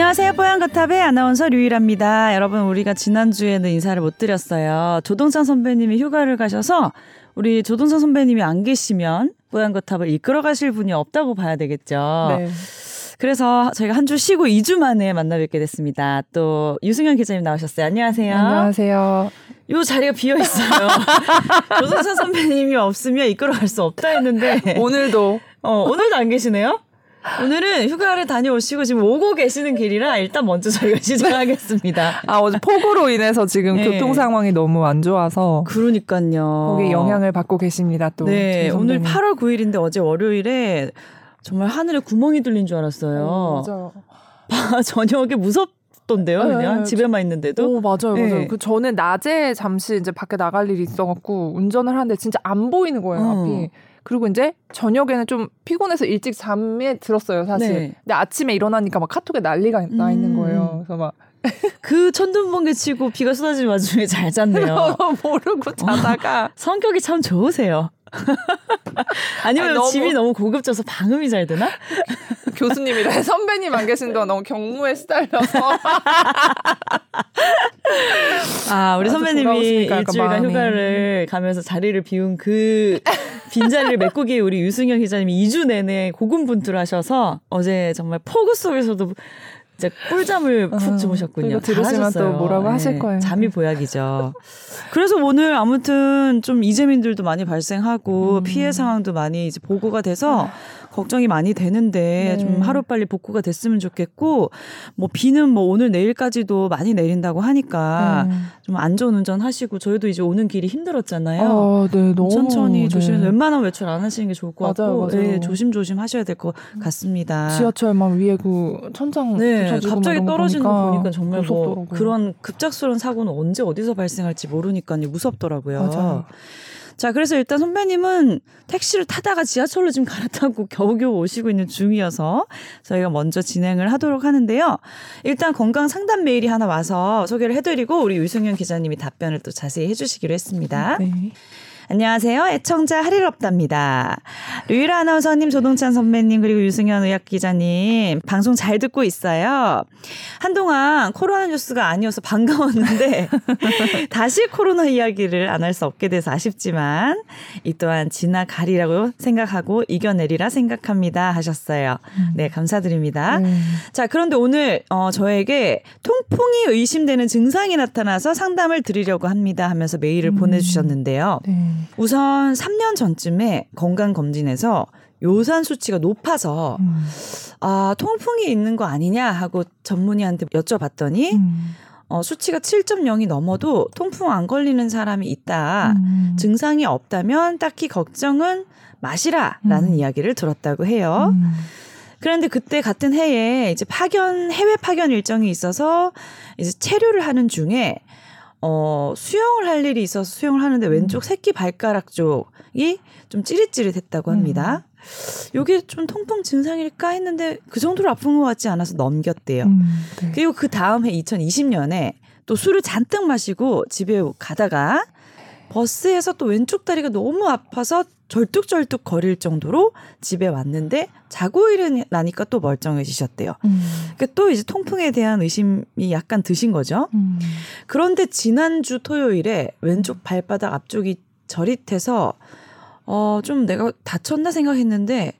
안녕하세요. 뽀얀거탑의 아나운서 류일합니다. 여러분, 우리가 지난주에는 인사를 못 드렸어요. 조동찬 선배님이 휴가를 가셔서 우리 조동찬 선배님이 안 계시면 뽀얀거탑을 이끌어 가실 분이 없다고 봐야 되겠죠. 네. 그래서 저희가 한 주 쉬고 2주 만에 만나 뵙게 됐습니다. 또 유승현 기자님 나오셨어요. 안녕하세요. 안녕하세요. 요 자리가 비어 있어요. 조동찬 선배님이 없으면 이끌어 갈 수 없다 했는데 오늘도 어, 오늘도 안 계시네요. 오늘은 휴가를 다녀오시고 지금 오고 계시는 길이라 일단 먼저 저희가 시작하겠습니다. 아, 어제 폭우로 인해서 지금 네. 교통 상황이 너무 안 좋아서. 그러니까요. 거기 영향을 받고 계십니다, 또. 네, 오늘 8월 9일인데 어제 월요일에 정말 하늘에 구멍이 뚫린 줄 알았어요. 어, 맞아요. 저녁에 무섭 던데요 네, 그냥 네, 집에만 있는데도. 오 맞아요, 맞아요. 네. 그 저는 낮에 잠시 이제 밖에 나갈 일이 있어갖고 운전을 하는데 진짜 안 보이는 거예요 어. 앞이. 그리고 이제 저녁에는 좀 피곤해서 일찍 잠에 들었어요, 사실. 네. 근데 아침에 일어나니까 막 카톡에 난리가 음. 나 있는 거예요. 그래서 막. 그 천둥번개 치고 비가 쏟아지는 와중에 잘 잤네요. 모르고 자다가. 성격이 참 좋으세요. 아니면 아니, 너무... 집이 너무 고급져서 방음이 잘 되나? 교수님이래 선배님 안 계신 동안 너무 경무에 시달려서 아 우리 선배님이 일주일간 휴가를 가면서 자리를 비운 그 빈자리를 메꾸기에 우리 유승현 기자님이 2주 내내 고군분투하셔서 어제 정말 폭우 속에서도 이제 꿀잠을 푹 아, 주무셨군요. 들으시면 또 뭐라고 네, 하실 거예요. 잠이 보약이죠. 그래서 오늘 아무튼 좀 이재민들도 많이 발생하고 음. 피해 상황도 많이 이제 보고가 돼서 걱정이 많이 되는데 네. 좀 하루 빨리 복구가 됐으면 좋겠고 뭐 비는 뭐 오늘 내일까지도 많이 내린다고 하니까 네. 좀 안전 운전 하시고 저희도 이제 오는 길이 힘들었잖아요. 아, 네, 너무 천천히 네. 조심해서 웬만하면 외출 안 하시는 게 좋을 것 맞아요, 같고 맞아요. 네, 조심조심 하셔야 될 것 같습니다. 지하철만 위에 그 천장 네, 갑자기 떨어지는 거 보니까 정말 뭐 무섭더라고요. 뭐 그런 급작스러운 사고는 언제 어디서 발생할지 모르니까요. 무섭더라고요. 맞아요. 자, 그래서 일단 선배님은 택시를 타다가 지하철로 지금 갈아타고 겨우겨우 오시고 있는 중이어서 저희가 먼저 진행을 하도록 하는데요. 일단 건강 상담 메일이 하나 와서 소개를 해드리고 우리 유승현 기자님이 답변을 또 자세히 해주시기로 했습니다. 네. 안녕하세요. 애청자 할일없답니다. 류일아 아나운서님, 조동찬 선배님, 그리고 유승현 의학 기자님, 방송 잘 듣고 있어요. 한동안 코로나 뉴스가 아니어서 반가웠는데, 다시 코로나 이야기를 안 할 수 없게 돼서 아쉽지만, 이 또한 지나가리라고 생각하고 이겨내리라 생각합니다. 하셨어요. 네, 감사드립니다. 음. 자, 그런데 오늘, 어, 저에게 통풍이 의심되는 증상이 나타나서 상담을 드리려고 합니다. 하면서 메일을 음. 보내주셨는데요. 네. 우선 3년 전쯤에 건강검진에서 요산 수치가 높아서 음. 아 통풍이 있는 거 아니냐 하고 전문의한테 여쭤봤더니 음. 어, 수치가 7.0이 넘어도 통풍 안 걸리는 사람이 있다. 음. 증상이 없다면 딱히 걱정은 마시라라는 음. 이야기를 들었다고 해요. 음. 그런데 그때 같은 해에 이제 파견 해외 파견 일정이 있어서 이제 체류를 하는 중에 어, 수영을 할 일이 있어서 수영을 하는데 왼쪽 음. 새끼 발가락 쪽이 좀 찌릿찌릿했다고 합니다. 음. 요게 좀 통풍 증상일까 했는데 그 정도로 아픈 것 같지 않아서 넘겼대요. 음, 네. 그리고 그 다음 해 2020년에 또 술을 잔뜩 마시고 집에 가다가 버스에서 또 왼쪽 다리가 너무 아파서 절뚝절뚝 거릴 정도로 집에 왔는데 자고 일어나니까 또 멀쩡해지셨대요. 음. 그러니까 또 이제 통풍에 대한 의심이 약간 드신 거죠. 음. 그런데 지난주 토요일에 왼쪽 발바닥 앞쪽이 저릿해서 어, 좀 내가 다쳤나 생각했는데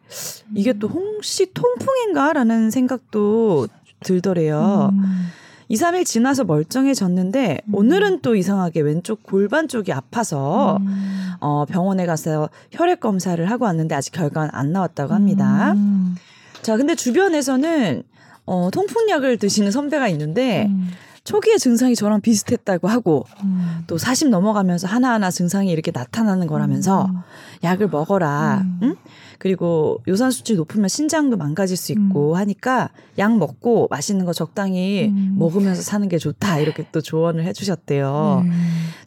이게 또 혹시 통풍인가라는 생각도 들더래요. 음. 2, 3일 지나서 멀쩡해졌는데 음. 오늘은 또 이상하게 왼쪽 골반 쪽이 아파서 음. 어, 병원에 가서 혈액 검사를 하고 왔는데 아직 결과는 안 나왔다고 합니다. 음. 자, 근데 주변에서는 어, 통풍약을 드시는 선배가 있는데 음. 초기에 증상이 저랑 비슷했다고 하고 음. 또 40 넘어가면서 하나하나 증상이 이렇게 나타나는 거라면서 음. 약을 먹어라. 응? 그리고 요산 수치 높으면 신장도 망가질 수 있고 음. 하니까 약 먹고 맛있는 거 적당히 음. 먹으면서 사는 게 좋다 이렇게 또 조언을 해주셨대요. 음.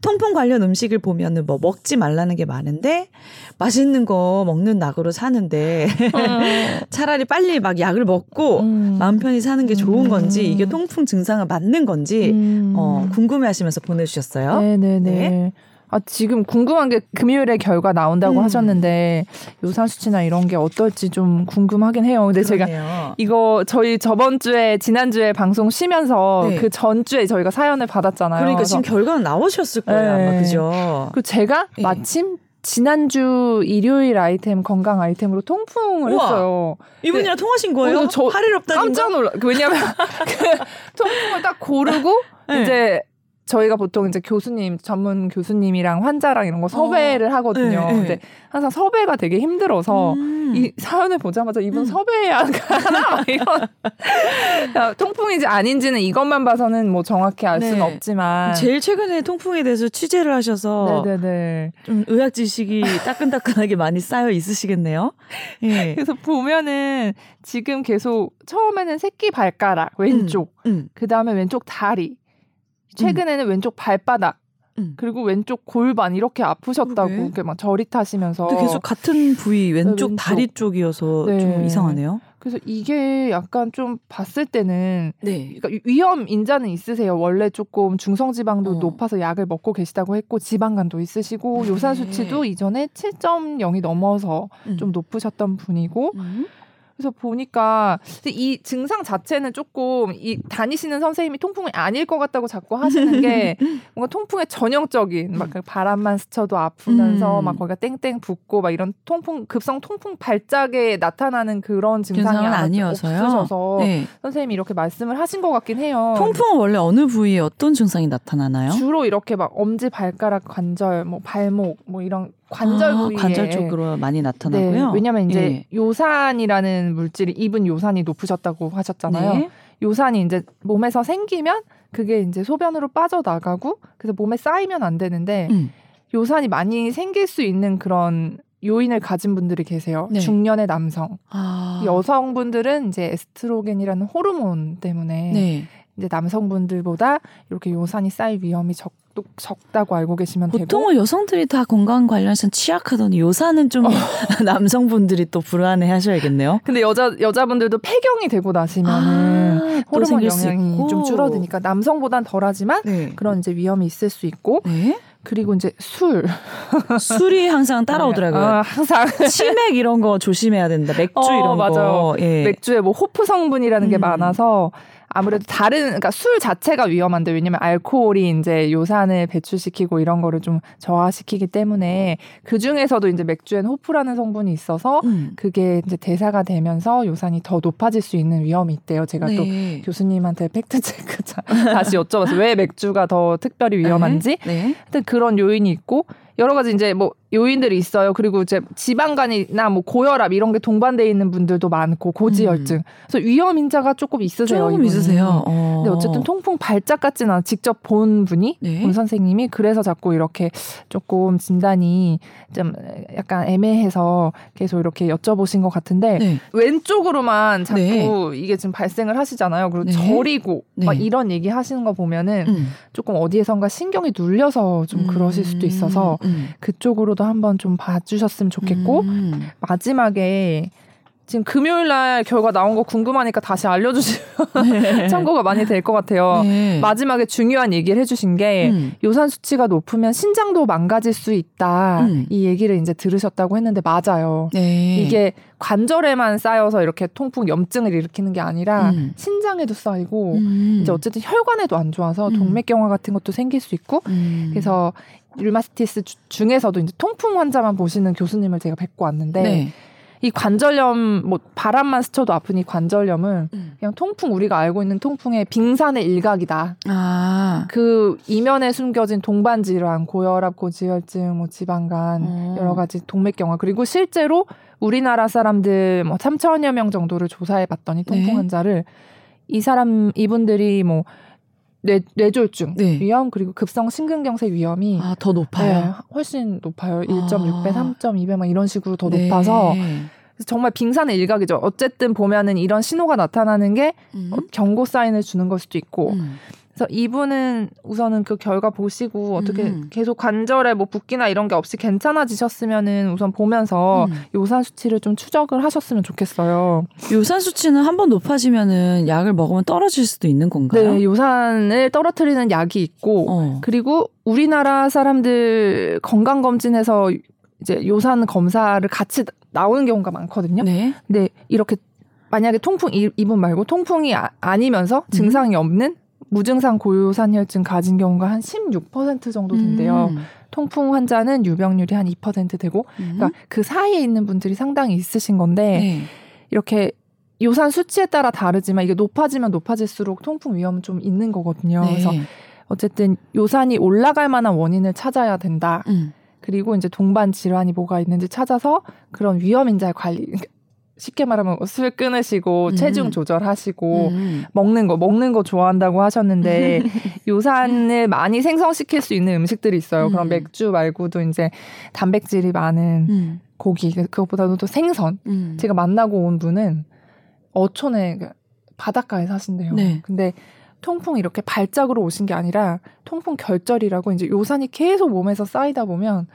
통풍 관련 음식을 보면은 뭐 먹지 말라는 게 많은데 맛있는 거 먹는 낙으로 사는데 어. 차라리 빨리 막 약을 먹고 음. 마음 편히 사는 게 좋은 건지 이게 음. 통풍 증상을 맞는 건지 음. 어, 궁금해하시면서 보내주셨어요. 네네네. 네. 아, 지금 궁금한 게 금요일에 결과 나온다고 음. 하셨는데 요산 수치나 이런 게 어떨지 좀 궁금하긴 해요. 근데 그러네요. 제가 이거 저희 저번 주에 지난 주에 방송 쉬면서 네. 그 전주에 저희가 사연을 받았잖아요. 그러니까 지금 결과는 나오셨을 거예요, 네. 아마 그죠? 그 제가 네. 마침 지난주 일요일 아이템 건강 아이템으로 통풍을 우와, 했어요. 이분이랑 네. 통하신 거예요? 어, 저 할일 없다 깜짝 놀라. 왜냐면 그 통풍을 딱 고르고 네. 이제 저희가 보통 이제 교수님 전문 교수님이랑 환자랑 이런 거 섭외를 어. 하거든요. 네, 네. 근데 항상 섭외가 되게 힘들어서 음. 이 사연을 보자마자 이분 음. 섭외해야 하나 이런 통풍인지 아닌지는 이것만 봐서는 뭐 정확히 알 수는 네. 없지만 제일 최근에 통풍에 대해서 취재를 하셔서 네네네. 좀 의학 지식이 따끈따끈하게 많이 쌓여 있으시겠네요. 예. 그래서 보면은 지금 계속 처음에는 새끼 발가락 왼쪽, 음, 음. 그 다음에 왼쪽 다리, 최근에는 음. 왼쪽 발바닥 음. 그리고 왼쪽 골반 이렇게 아프셨다고 그러게. 이렇게 막 저릿하시면서 계속 같은 부위 왼쪽, 네, 왼쪽. 다리 쪽이어서 네. 좀 이상하네요. 그래서 이게 약간 좀 봤을 때는 네. 그러니까 위험 인자는 있으세요. 원래 조금 중성 지방도 어. 높아서 약을 먹고 계시다고 했고 지방간도 있으시고 네. 요산 수치도 이전에 7.0이 넘어서 음. 좀 높으셨던 분이고 음. 그래서 보니까 이 증상 자체는 조금 이 다니시는 선생님이 통풍이 아닐 것 같다고 자꾸 하시는 게 뭔가 통풍의 전형적인 막그 바람만 스쳐도 아프면서 음. 막 거기가 땡땡 붓고 막 이런 통풍 급성 통풍 발작에 나타나는 그런 증상이 아니어서요. 없으셔서 네. 선생님이 이렇게 말씀을 하신 것 같긴 해요. 통풍은 원래 어느 부위에 어떤 증상이 나타나나요? 주로 이렇게 막 엄지 발가락 관절 뭐 발목 뭐 이런 관절 부위에 아, 관절 쪽으로 많이 나타나고요. 네, 왜냐하면 이제 네. 요산이라는 물질이 입은 요산이 높으셨다고 하셨잖아요. 네. 요산이 이제 몸에서 생기면 그게 이제 소변으로 빠져나가고 그래서 몸에 쌓이면 안 되는데 음. 요산이 많이 생길 수 있는 그런 요인을 가진 분들이 계세요. 네. 중년의 남성. 아. 여성분들은 이제 에스트로겐이라는 호르몬 때문에 네. 이제 남성분들보다 이렇게 요산이 쌓일 위험이 적, 적다고 알고 계시면 보통은 되고 보통은 여성들이 다 건강 관련해서 취약하더니 요산은 좀 어. 남성분들이 또 불안해 하셔야겠네요. 근데 여자 여자분들도 폐경이 되고 나시면은 아, 호르몬 영향이 좀 줄어드니까 남성보단 덜하지만 네. 그런 이제 위험이 있을 수 있고 네? 그리고 이제 술. 술이 항상 따라오더라고요. 네. 어, 항상. 치맥 이런 거 조심해야 된다. 맥주 어, 이런 맞아요. 거. 예. 맥주에 뭐 호프 성분이라는 음. 게 많아서 아무래도 다른 그러니까 술 자체가 위험한데 왜냐면 알코올이 이제 요산을 배출시키고 이런 거를 좀 저하시키기 때문에 그 중에서도 이제 맥주엔 호프라는 성분이 있어서 음. 그게 이제 대사가 되면서 요산이 더 높아질 수 있는 위험이 있대요. 제가 네. 또 교수님한테 fact check 다시 여쭤봤어요. 왜 맥주가 더 특별히 위험한지. 네. 네. 하여튼 그런 요인이 있고 여러 가지 이제 뭐 요인들이 있어요. 그리고 이제 지방간이나 뭐 고혈압 이런 게 동반돼 있는 분들도 많고 고지혈증. 음. 그래서 위험 인자가 조금 있으세요. 조금 이분은. 있으세요. 어. 근데 어쨌든 통풍 발작 같지는 않아. 직접 본 분이 네. 본 선생님이 그래서 자꾸 이렇게 조금 진단이 좀 약간 애매해서 계속 이렇게 여쭤보신 것 같은데 네. 왼쪽으로만 자꾸 네. 이게 지금 발생을 하시잖아요. 그리고 네. 저리고 네. 막 이런 얘기 하시는 거 보면은 음. 조금 어디에선가 신경이 눌려서 좀 음. 그러실 수도 있어서 음. 그쪽으로도 한번 좀 봐주셨으면 좋겠고 음. 마지막에 지금 금요일 날 결과 나온 거 궁금하니까 다시 알려주시면 네. 참고가 많이 될 것 같아요. 네. 마지막에 중요한 얘기를 해주신 게 음. 요산 수치가 높으면 신장도 망가질 수 있다. 음. 이 얘기를 이제 들으셨다고 했는데 맞아요. 네. 이게 관절에만 쌓여서 이렇게 통풍 염증을 일으키는 게 아니라 음. 신장에도 쌓이고 음. 이제 어쨌든 혈관에도 안 좋아서 음. 동맥경화 같은 것도 생길 수 있고 음. 그래서 류마스티스 중에서도 이제 통풍 환자만 보시는 교수님을 제가 뵙고 왔는데. 네. 이 관절염 뭐 바람만 스쳐도 이 관절염은 음. 그냥 통풍 우리가 알고 있는 통풍의 빙산의 일각이다. 아. 그 이면에 숨겨진 동반 질환, 고혈압, 고지혈증, 뭐 지방간 음. 여러 가지 동맥경화 그리고 실제로 우리나라 사람들 뭐 3천여 명 정도를 조사해 봤더니 통풍 네. 환자를 이 사람 이분들이 뭐 뇌, 뇌졸중 네. 위험 그리고 급성 심근경색 위험이 아, 더 높아요. 네, 훨씬 높아요. 1.6배, 아. 3.2배 막 이런 식으로 더 네. 높아서 정말 빙산의 일각이죠. 어쨌든 보면은 이런 신호가 나타나는 게 음. 어, 경고 사인을 주는 걸 수도 있고 음. 그래서 이분은 우선은 그 결과 보시고 어떻게 음. 계속 관절에 뭐 붓기나 이런 게 없이 괜찮아지셨으면은 우선 보면서 음. 요산 수치를 좀 추적을 하셨으면 좋겠어요. 요산 수치는 한 번 높아지면은 약을 먹으면 떨어질 수도 있는 건가요? 네, 요산을 떨어뜨리는 약이 있고 어. 그리고 우리나라 사람들 건강 검진에서 이제 요산 검사를 같이 나오는 경우가 많거든요. 네. 근데 이렇게 만약에 통풍 이분 말고 통풍이 아, 니면서 증상이 음. 없는 무증상 고요산혈증 가진 경우가 한 16% 정도 된대요. 음. 통풍 환자는 유병률이 한 2% 되고, 음. 그러니까 그 사이에 있는 분들이 상당히 있으신 건데 네. 이렇게 요산 수치에 따라 다르지만 이게 높아지면 높아질수록 통풍 위험은 좀 있는 거거든요. 네. 그래서 어쨌든 요산이 올라갈 만한 원인을 찾아야 된다. 음. 그리고 이제 동반 질환이 뭐가 있는지 찾아서 그런 위험 인자의 관리 쉽게 말하면 술 끊으시고 음. 체중 조절하시고 음. 먹는 거 먹는 거 좋아한다고 하셨는데 요산을 많이 생성시킬 수 있는 음식들이 있어요. 음. 그럼 맥주 말고도 이제 단백질이 많은 음. 고기 그것보다도 또 생선. 음. 제가 만나고 온 분은 어촌에 그 바닷가에 사신대요. 네. 근데 통풍 이렇게 발작으로 오신 게 아니라 통풍 결절이라고 이제 요산이 계속 몸에서 쌓이다 보면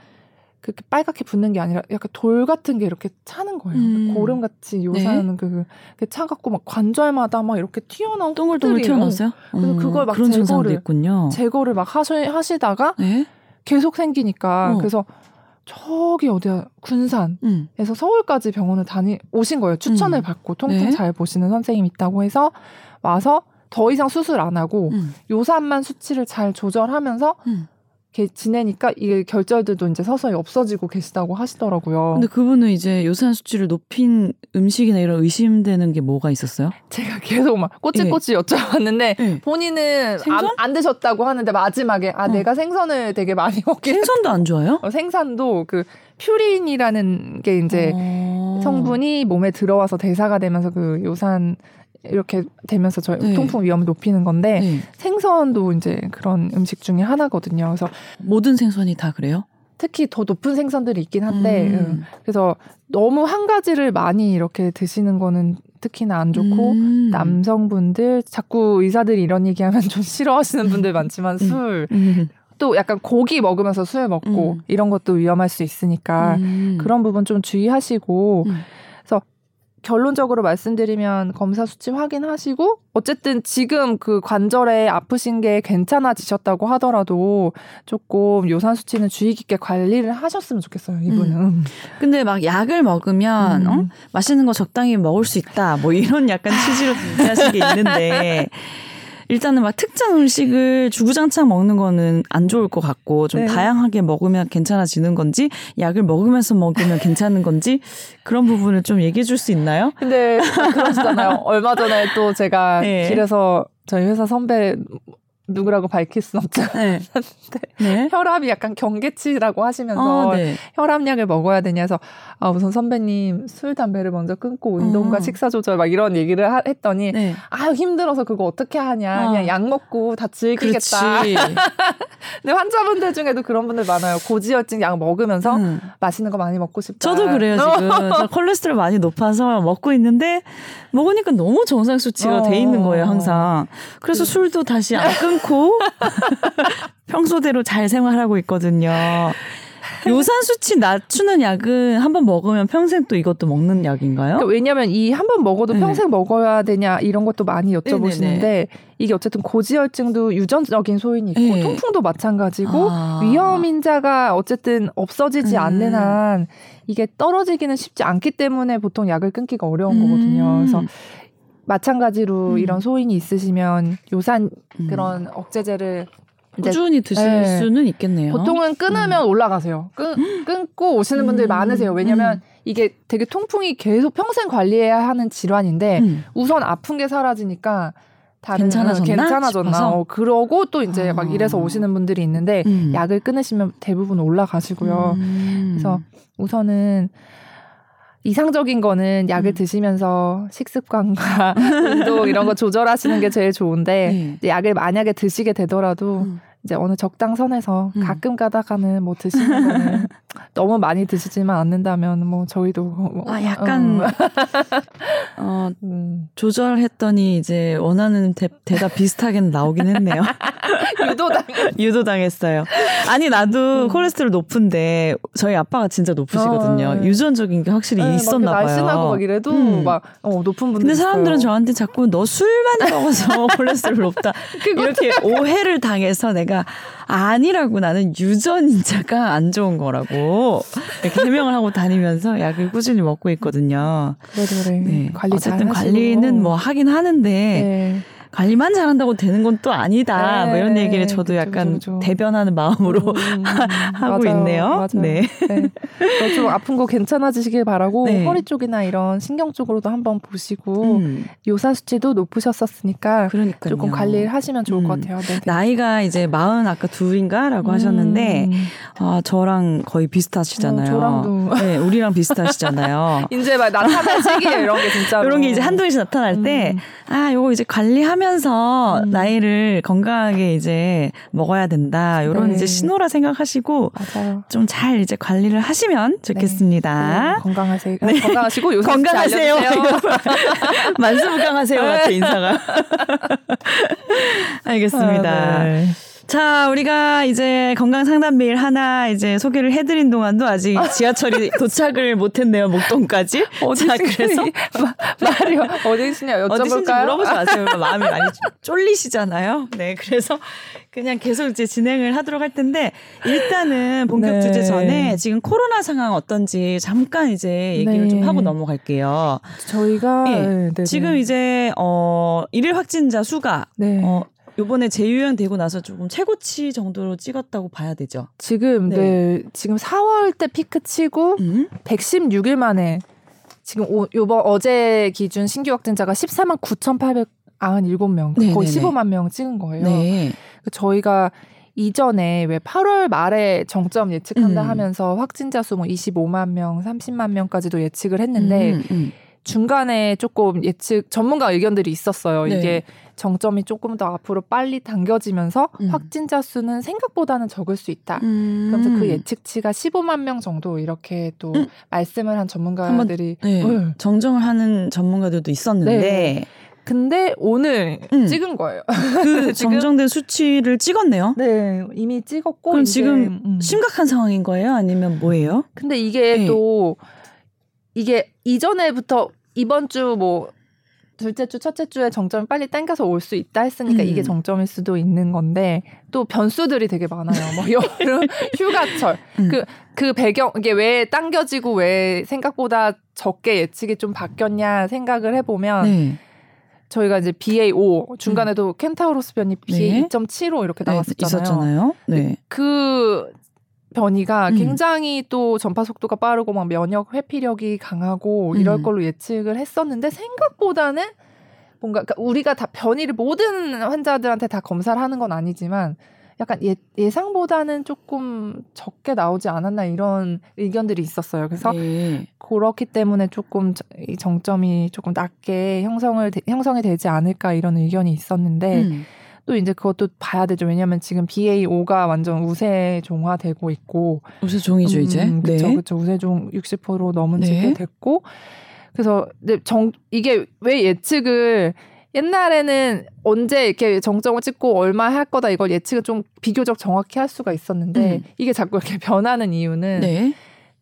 그렇게 빨갛게 붙는 게 아니라 약간 돌 같은 게 이렇게 차는 거예요. 음. 고름 같이 요사는 네? 그, 그 차갖고 막 관절마다 막 이렇게 튀어나온 동글동글 튀어나왔어요? 그래서 음, 그걸 막 제거를 있군요. 제거를 막 하시, 하시다가 네? 계속 생기니까 어. 그래서 저기 어디야 군산에서 음. 서울까지 병원을 다니 오신 거예요. 추천을 음. 받고 통풍 네? 잘 보시는 선생님 있다고 해서 와서 더 이상 수술 안 하고 음. 요산만 수치를 잘 조절하면서 음. 지내니까 이게 결절들도 이제 서서히 없어지고 계시다고 하시더라고요. 근데 그분은 이제 요산 수치를 높인 음식이나 이런 의심되는 게 뭐가 있었어요? 제가 계속 막 꼬치꼬치 예. 여쭤봤는데 예. 본인은 안, 안, 드셨다고 하는데 마지막에 아 어. 내가 생선을 되게 많이 먹긴 생선도 안 좋아요? 어, 생선도 그 퓨린이라는 게 이제 어... 성분이 몸에 들어와서 대사가 되면서 그 요산 이렇게 되면서 저희 네. 통풍 위험을 높이는 건데 네. 생선도 이제 그런 음식 중에 하나거든요. 그래서 모든 생선이 다 그래요? 특히 더 높은 생선들이 있긴 한데 음. 음. 그래서 너무 한 가지를 많이 이렇게 드시는 거는 특히나 안 좋고 음. 남성분들 자꾸 의사들이 이런 얘기하면 좀 싫어하시는 분들 많지만 음. 술 음. 또 약간 고기 먹으면서 술 먹고 음. 이런 것도 위험할 수 있으니까 그런 부분 좀 주의하시고 결론적으로 말씀드리면 검사 수치 확인하시고 어쨌든 지금 그 관절에 아프신 게 괜찮아지셨다고 하더라도 조금 요산 수치는 주의 깊게 관리를 하셨으면 좋겠어요 이분은. 음. 근데 막 약을 먹으면 음. 어? 맛있는 거 적당히 먹을 수 있다 뭐 이런 약간 취지로 준비하신 게 있는데 일단은 막 특정 음식을 주구장창 먹는 거는 안 좋을 것 같고 좀 네. 다양하게 먹으면 괜찮아지는 건지 약을 먹으면서 먹으면 괜찮은 건지 그런 부분을 좀 얘기해 줄 수 있나요? 근데 그러시잖아요. 얼마 전에 또 제가 네. 길에서 저희 회사 선배 누구라고 밝힐 순 없잖아요. 네. 네. 혈압이 약간 경계치라고 하시면서 아, 네. 혈압약을 먹어야 되냐서 아, 우선 선배님 술 담배를 먼저 끊고 운동과 어. 식사 조절 막 이런 얘기를 하, 했더니 네. 아 힘들어서 그거 어떻게 하냐 어. 그냥 약 먹고 다 즐기겠다. 근데 환자분들 중에도 그런 분들 많아요. 고지혈증 약 먹으면서 음. 맛있는 거 많이 먹고 싶다. 저도 그래요 지금. 저 콜레스테롤 많이 높아서 먹고 있는데 먹으니까 너무 정상 수치가 어. 돼 있는 거예요 항상. 그래서 그... 술도 다시 안 끊고 평소대로 잘 생활하고 있거든요. 요산 수치 낮추는 약은 한 번 먹으면 평생 또 이것도 먹는 약인가요? 그러니까 왜냐하면 이 한 번 먹어도 네. 평생 먹어야 되냐 이런 것도 많이 여쭤보시는데 네네네. 이게 어쨌든 고지혈증도 유전적인 소인이 있고 네. 통풍도 마찬가지고 아. 위험 인자가 어쨌든 없어지지 음. 않는 한 이게 떨어지기는 쉽지 않기 때문에 보통 약을 끊기가 어려운 음. 거거든요. 그래서 마찬가지로 음. 이런 소인이 있으시면 요산 음. 그런 억제제를 꾸준히 드실 네. 수는 있겠네요. 보통은 끊으면 음. 올라가세요. 끊, 끊고 오시는 분들이 음. 많으세요. 왜냐면 음. 이게 되게 통풍이 계속 평생 관리해야 하는 질환인데 음. 우선 아픈 게 사라지니까 다른 괜찮아졌나? 괜찮아졌나? 어, 그러고 또 이제 아. 막 이래서 오시는 분들이 있는데 음. 약을 끊으시면 대부분 올라가시고요. 음. 그래서 우선은 이상적인 거는 약을 음. 드시면서 식습관과 운동 이런 거 조절하시는 게 제일 좋은데 네. 약을 만약에 드시게 되더라도 음. 이제 어느 적당선에서 음. 가끔 가다가는 뭐 드시는 거는 너무 많이 드시지만 않는다면 뭐 저희도 뭐, 아 약간 음. 어, 음. 조절했더니 이제 원하는 대, 답 비슷하게는 나오긴 했네요. 유도당 유도당했어요. 아니 나도 음. 콜레스테롤 높은데 저희 아빠가 진짜 높으시거든요. 어, 네. 유전적인 게 확실히 네, 있었나 봐요. 날씬하고 막 이래도 음. 막 어, 높은 분들. 근데 사람들은 있어요. 저한테 자꾸 너술 많이 먹어서 콜레스테롤 높다 이렇게 오해를 당해서 내가 아니라고 나는 유전인자가 안 좋은 거라고 이렇게 해명을 하고 다니면서 약을 꾸준히 먹고 있거든요. 그래 그래. 네. 관리 어쨌든 관리는 뭐 하긴 하는데 네. 관리만 잘한다고 되는 건 또 아니다. 네. 뭐 이런 얘기를 저도 그쵸, 약간 그쵸, 그쵸. 대변하는 마음으로 음, 음, 음. 하고 맞아요, 있네요. 맞아요. 네. 네. 좀 아픈 거 괜찮아지시길 바라고 네. 허리 쪽이나 이런 신경 쪽으로도 한번 보시고 음. 요사 수치도 높으셨었으니까 그러니까요. 조금 관리를 하시면 좋을 음. 것 같아요. 네. 나이가 이제 마흔 아까 둘인가라고 하셨는데 어, 저랑 거의 비슷하시잖아요. 어, 저랑도 네, 우리랑 비슷하시잖아요. 이제 막 나타날 시기에 이런 게 진짜 이런 게 이제 한두 번씩 나타날 때 아, 요거 이제 관리하면 하면서 음. 나이를 건강하게 이제 먹어야 된다. 이런 네. 이제 신호라 생각하시고 좀 잘 이제 관리를 하시면 좋겠습니다. 네. 건강하세요. 네. 건강하시고 요새 건강하세요. 만수무강하세요 같은 인사가. 알겠습니다. 아, 네. 자, 우리가 이제 건강 상담 메일 하나 이제 소개를 해드린 동안도 아직 지하철이 도착을 못했네요, 목동까지. 어디 자, 그래서 말이요 어디시냐 여쭤볼까요? 어디신지 물어보지 마세요. 마음이 많이 쫄리시잖아요. 네, 그래서 그냥 계속 이제 진행을 하도록 할 텐데 일단은 본격 네. 주제 전에 지금 코로나 상황 어떤지 잠깐 이제 얘기를 네. 좀 하고 넘어갈게요. 저희가 네, 네 지금 네. 이제 어 일일 확진자 수가 네. 어 요번에 재유행 되고 나서 조금 최고치 정도로 찍었다고 봐야 되죠. 지금 네, 네 지금 4월 때 피크 치고 음? 116일 만에 지금 오, 요번 어제 기준 신규 확진자가 14만 9,897명 네, 거의 네, 15만 명 찍은 거예요. 네. 그 저희가 이전에 왜 8월 말에 정점 예측한다 음. 하면서 확진자 수 뭐 25만 명, 30만 명까지도 예측을 했는데 음, 음. 중간에 조금 예측 전문가 의견들이 있었어요. 네. 이게 정점이 조금 더 앞으로 빨리 당겨지면서 음. 확진자 수는 생각보다는 적을 수 있다. 음. 그러면서 그 예측치가 15만 명 정도 이렇게 또 음. 말씀을 한 전문가들이 네. 네. 정정을 하는 전문가들도 있었는데 네. 근데 오늘 음. 찍은 거예요. 그 정정된 수치를 찍었네요. 네, 이미 찍었고. 그럼 지금 음. 심각한 상황인 거예요? 아니면 뭐예요? 근데 이게 네. 또 이게 이전에부터 이번 주 뭐 둘째 주, 첫째 주에 정점이 빨리 당겨서 올 수 있다 했으니까 음. 이게 정점일 수도 있는 건데 또 변수들이 되게 많아요. 뭐 여름, 휴가철. 음. 그, 그 배경, 이게 왜 당겨지고 왜 생각보다 적게 예측이 좀 바뀌었냐 생각을 해보면 네. 저희가 이제 BA5 중간에도 음. 켄타우로스 변이 BA2.75 이렇게 네, 나왔었잖아요. 네, 있었잖아요. 네. 그 변이가 음. 굉장히 또 전파 속도가 빠르고 막 면역 회피력이 강하고 이럴 음. 걸로 예측을 했었는데 생각보다는 뭔가 그러니까 우리가 다 변이를 모든 환자들한테 다 검사를 하는 건 아니지만 약간 예, 예상보다는 조금 적게 나오지 않았나 이런 의견들이 있었어요. 그래서 네. 그렇기 때문에 조금 이 정점이 조금 낮게 형성을 형성이 되지 않을까 이런 의견이 있었는데 음. 또 이제 그것도 봐야 되죠. 왜냐하면 지금 BA5가 완전 우세 종화되고 있고 우세 종이죠 음, 이제. 그렇죠, 네. 그렇죠. 우세 종 60% 넘은 네. 지게 됐고 그래서 정 이게 왜 예측을 옛날에는 언제 이렇게 정점을 찍고 얼마 할 거다 이걸 예측을 좀 비교적 정확히 할 수가 있었는데 음. 이게 자꾸 이렇게 변하는 이유는 네.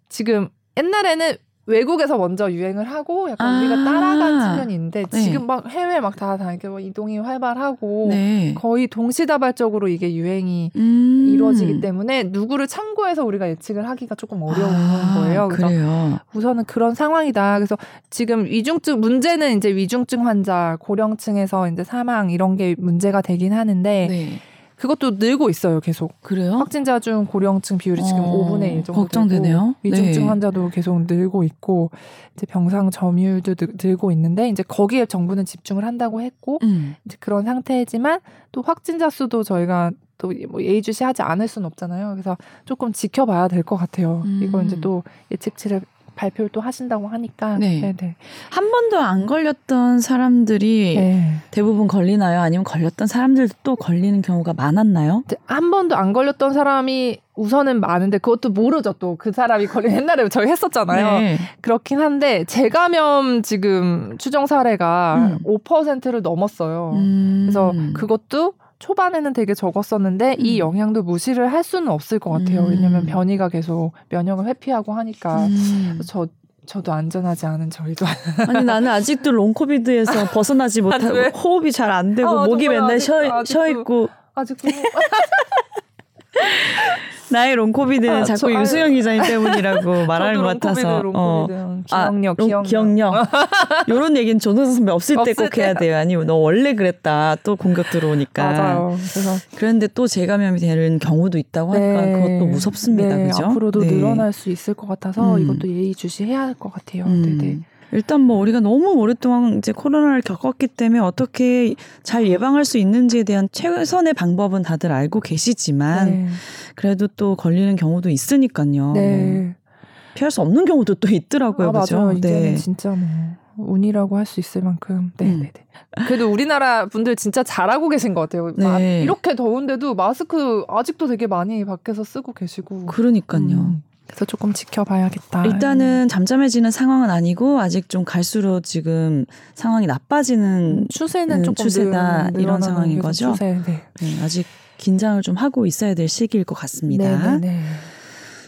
지금 옛날에는 외국에서 먼저 유행을 하고 약간 아~ 우리가 따라간 측면이 있는데 네. 지금 막 해외 막 다다 이렇게 뭐 이동이 활발하고 네. 거의 동시다발적으로 이게 유행이 음~ 이루어지기 때문에 누구를 참고해서 우리가 예측을 하기가 조금 어려운 아~ 거예요. 그래서 그래요. 우선은 그런 상황이다. 그래서 지금 위중증 문제는 이제 위중증 환자 고령층에서 이제 사망 이런 게 문제가 되긴 하는데 네. 그것도 늘고 있어요, 계속. 그래요? 확진자 중 고령층 비율이 지금 어, 5분의 1 정도 걱정되네요. 위중증 네. 환자도 계속 늘고 있고 이제 병상 점유율도 늘 고 있는데 이제 거기에 정부는 집중을 한다고 했고 음. 이제 그런 상태지만 또 확진자 수도 저희가 또뭐 예의주시하지 않을 수는 없잖아요. 그래서 조금 지켜봐야 될 것 같아요. 음. 이거 이제 또 예측치를 발표를 또 하신다고 하니까 네. 네네. 한 번도 안 걸렸던 사람들이 네. 대부분 걸리나요? 아니면 걸렸던 사람들도 또 걸리는 경우가 많았나요? 한 번도 안 걸렸던 사람이 우선은 많은데 그것도 모르죠 또 그 사람이 걸린 옛날에 저희 했었잖아요. 네. 그렇긴 한데 재감염 지금 추정 사례가 음. 5%를 넘었어요. 음. 그래서 그것도 초반에는 되게 적었었는데 음. 이 영향도 무시를 할 수는 없을 것 같아요. 음. 왜냐면 변이가 계속 면역을 회피하고 하니까 음. 저 저도 안전하지 않은 저희도 아니 나는 아직도 롱코비드에서 벗어나지 못하고 호흡이 잘 안 되고 아, 목이 맨날 아직, 쉬어, 아직도, 쉬어 있고 아직도 나의 롱코비드는 아, 자꾸 저, 유수영 기자님 때문이라고 말하는 것 같아서. 어. 기억력, 아, 기억력. 기억력. 요런 얘기는 조동선 선배 없을 때 꼭 해야 돼요. 아니면 너 원래 그랬다. 또 공격 들어오니까. 맞아요. 그래서 그런데 또 재감염이 되는 경우도 있다고 하니까 네. 그것도 무섭습니다. 네. 그죠? 앞으로도 네. 늘어날 수 있을 것 같아서 음. 이것도 예의주시해야 할 것 같아요. 음. 네네. 일단 뭐 우리가 너무 오랫동안 이제 코로나를 겪었기 때문에 어떻게 잘 예방할 수 있는지에 대한 최선의 방법은 다들 알고 계시지만 네. 그래도 또 걸리는 경우도 있으니까요. 네. 뭐 피할 수 없는 경우도 또 있더라고요. 아, 그죠? 맞아요. 이제는 네. 진짜 뭐 운이라고 할 수 있을 만큼. 네, 음. 네, 네. 그래도 우리나라 분들 진짜 잘하고 계신 것 같아요. 네. 이렇게 더운데도 마스크 아직도 되게 많이 밖에서 쓰고 계시고. 그러니까요. 음. 그래서 조금 지켜봐야겠다. 일단은 잠잠해지는 상황은 아니고 아직 좀 갈수록 지금 상황이 나빠지는 음, 추세는 음, 조금 추세다 늘, 이런 상황인 거죠. 추세, 네. 네, 아직 긴장을 좀 하고 있어야 될 시기일 것 같습니다. 네 네 네.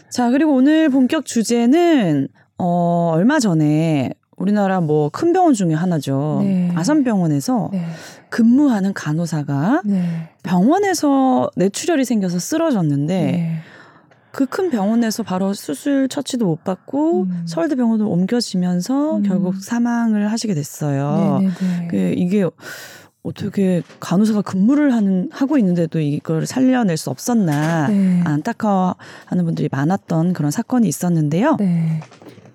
네, 네. 자 그리고 오늘 본격 주제는 어 얼마 전에 우리나라 뭐 큰 병원 중에 하나죠. 네. 아산병원에서 네. 근무하는 간호사가 네. 병원에서 뇌출혈이 생겨서 쓰러졌는데 그 큰 병원에서 바로 수술 처치도 못 받고 음. 서울대병원으로 옮겨지면서 음. 결국 사망을 하시게 됐어요. 네네네. 그 이게 어떻게 간호사가 근무를 하는 하고 있는데도 이걸 살려낼 수 없었나 네. 안타까워하는 분들이 많았던 그런 사건이 있었는데요. 네.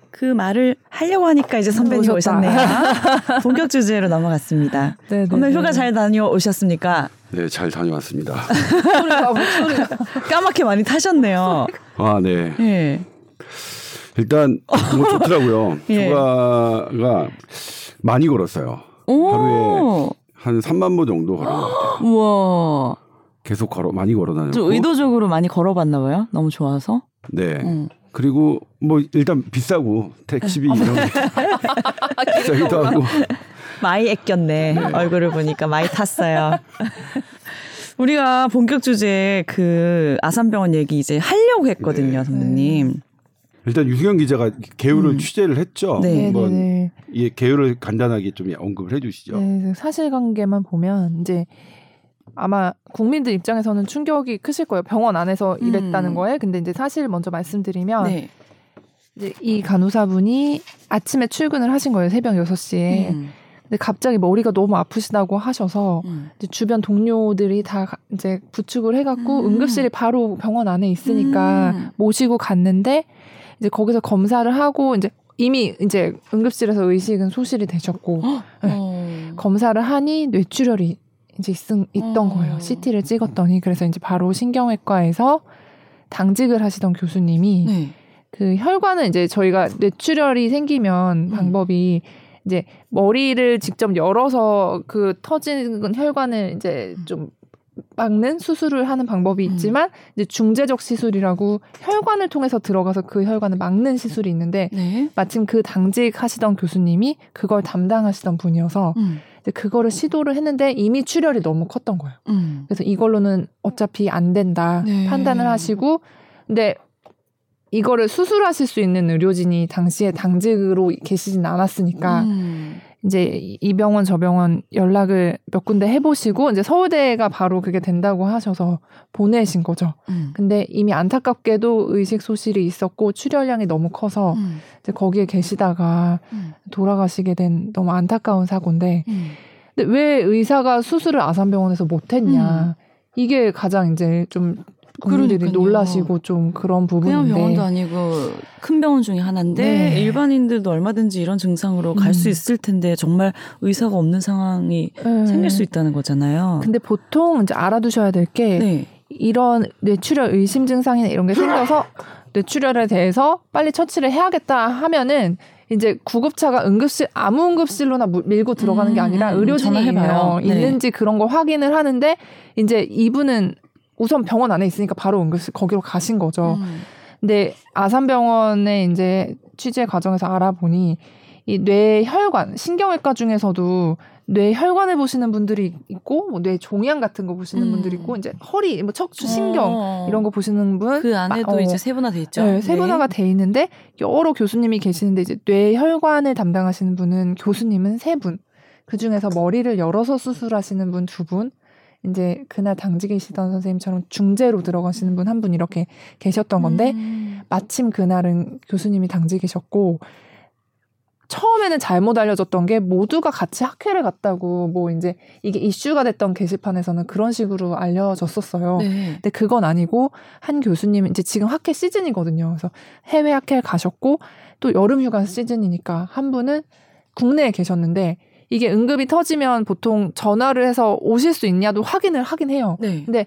그 말을 하려고 하니까 이제 선배님 오셨다. 오셨네요. 본격 주제로 넘어갔습니다. 네네. 선배 휴가 잘 다녀오셨습니까? 네, 잘 다녀왔습니다. 까맣게 많이 타셨네요. 아, 네. 예. 일단 뭐 좋더라고요. 예. 휴가가 많이 걸었어요. 오. 하루에 한 3만 보 정도 걸은 것 같아요. 우와. 계속 걸어 많이 걸어 다녔고. 좀 의도적으로 많이 걸어봤나 봐요. 너무 좋아서. 네. 음. 그리고 뭐 일단 비싸고 택시비 이런 게 비싸기도 하고 많이 아꼈네. 네. 얼굴을 보니까 많이 탔어요. 우리가 본격 주제 그 아산병원 얘기 이제 하려고 했거든요, 네. 선배님. 네. 일단 유승현 기자가 개요를 음. 취재를 했죠. 네. 한번 네, 네, 이 개요를 간단하게 좀 언급을 해주시죠. 네, 사실관계만 보면 이제 아마 국민들 입장에서는 충격이 크실 거예요. 병원 안에서 음. 일했다는 거에. 근데 이제 사실 먼저 말씀드리면 네. 이제 이 간호사분이 아침에 출근을 하신 거예요. 새벽 6시에. 음. 근데 갑자기 머리가 너무 아프시다고 하셔서 음. 이제 주변 동료들이 다 이제 부축을 해갖고 음. 응급실이 바로 병원 안에 있으니까 음. 모시고 갔는데 이제 거기서 검사를 하고 이제 이미 이제 응급실에서 의식은 소실이 되셨고 네. 어. 검사를 하니 뇌출혈이 이제 있, 있던 어. 거예요. CT를 찍었더니 그래서 이제 바로 신경외과에서 당직을 하시던 교수님이 네. 그 혈관은 이제 저희가 뇌출혈이 생기면 음. 방법이 이제 머리를 직접 열어서 그 터진 혈관을 이제 음. 좀 막는 수술을 하는 방법이 음. 있지만 음. 이제 중재적 시술이라고 혈관을 통해서 들어가서 그 혈관을 막는 시술이 있는데 네. 마침 그 당직 하시던 교수님이 그걸 담당하시던 분이어서 음. 이제 그거를 시도를 했는데 이미 출혈이 너무 컸던 거예요. 음. 그래서 이걸로는 어차피 안 된다 네. 판단을 하시고 근데 이거를 수술하실 수 있는 의료진이 당시에 당직으로 계시진 않았으니까 음. 이제 이 병원 저 병원 연락을 몇 군데 해보시고 이제 서울대가 바로 그게 된다고 하셔서 보내신 거죠. 음. 근데 이미 안타깝게도 의식 소실이 있었고 출혈량이 너무 커서 음. 이제 거기에 계시다가 음. 돌아가시게 된 너무 안타까운 사고인데 음. 근데 왜 의사가 수술을 아산병원에서 못했냐 음. 이게 가장 이제 좀 그러니까요. 놀라시고 좀 그런 부분인데 그냥 병원도 아니고 큰 병원 중에 하나인데 네. 일반인들도 얼마든지 이런 증상으로 갈수 음. 있을 텐데 정말 의사가 없는 상황이 네. 생길 수 있다는 거잖아요. 근데 보통 이제 알아두셔야 될게 네. 이런 뇌출혈 의심 증상이나 이런 게 생겨서 뇌출혈에 대해서 빨리 처치를 해야겠다 하면은 이제 구급차가 응급실 아무 응급실로나 밀고 들어가는 게 음, 아니라 의료진이 네. 있는지 그런 걸 확인을 하는데 이제 이분은 우선 병원 안에 있으니까 바로 응급실 거기로 가신 거죠. 음. 근데 아산병원에 이제 취재 과정에서 알아보니 이 뇌혈관 신경외과 중에서도 뇌혈관을 보시는 분들이 있고 뭐 뇌 종양 같은 거 보시는 음. 분들이 있고 이제 허리 뭐 척추 신경 어. 이런 거 보시는 분 그 안에도 아, 어. 이제 세분화돼 있죠. 네, 세분화가 네. 돼 있는데 여러 교수님이 계시는데 이제 뇌혈관을 담당하시는 분은 교수님은 세 분. 그 중에서 머리를 열어서 수술하시는 분 두 분, 이제 그날 당직이시던 선생님처럼 중재로 들어가시는 분한분 이렇게 계셨던 건데 음. 마침 그날은 교수님이 당직이셨고 처음에는 잘못 알려졌던 게 모두가 같이 학회를 갔다고 뭐 이제 이게 이슈가 됐던 게시판에서는 그런 식으로 알려졌었어요. 네. 근데 그건 아니고 한 교수님 이제 지금 학회 시즌이거든요. 그래서 해외 학회를 가셨고 또 여름 휴가 시즌이니까 한 분은 국내에 계셨는데 이게 응급이 터지면 보통 전화를 해서 오실 수 있냐도 확인을 하긴 해요. 네. 근데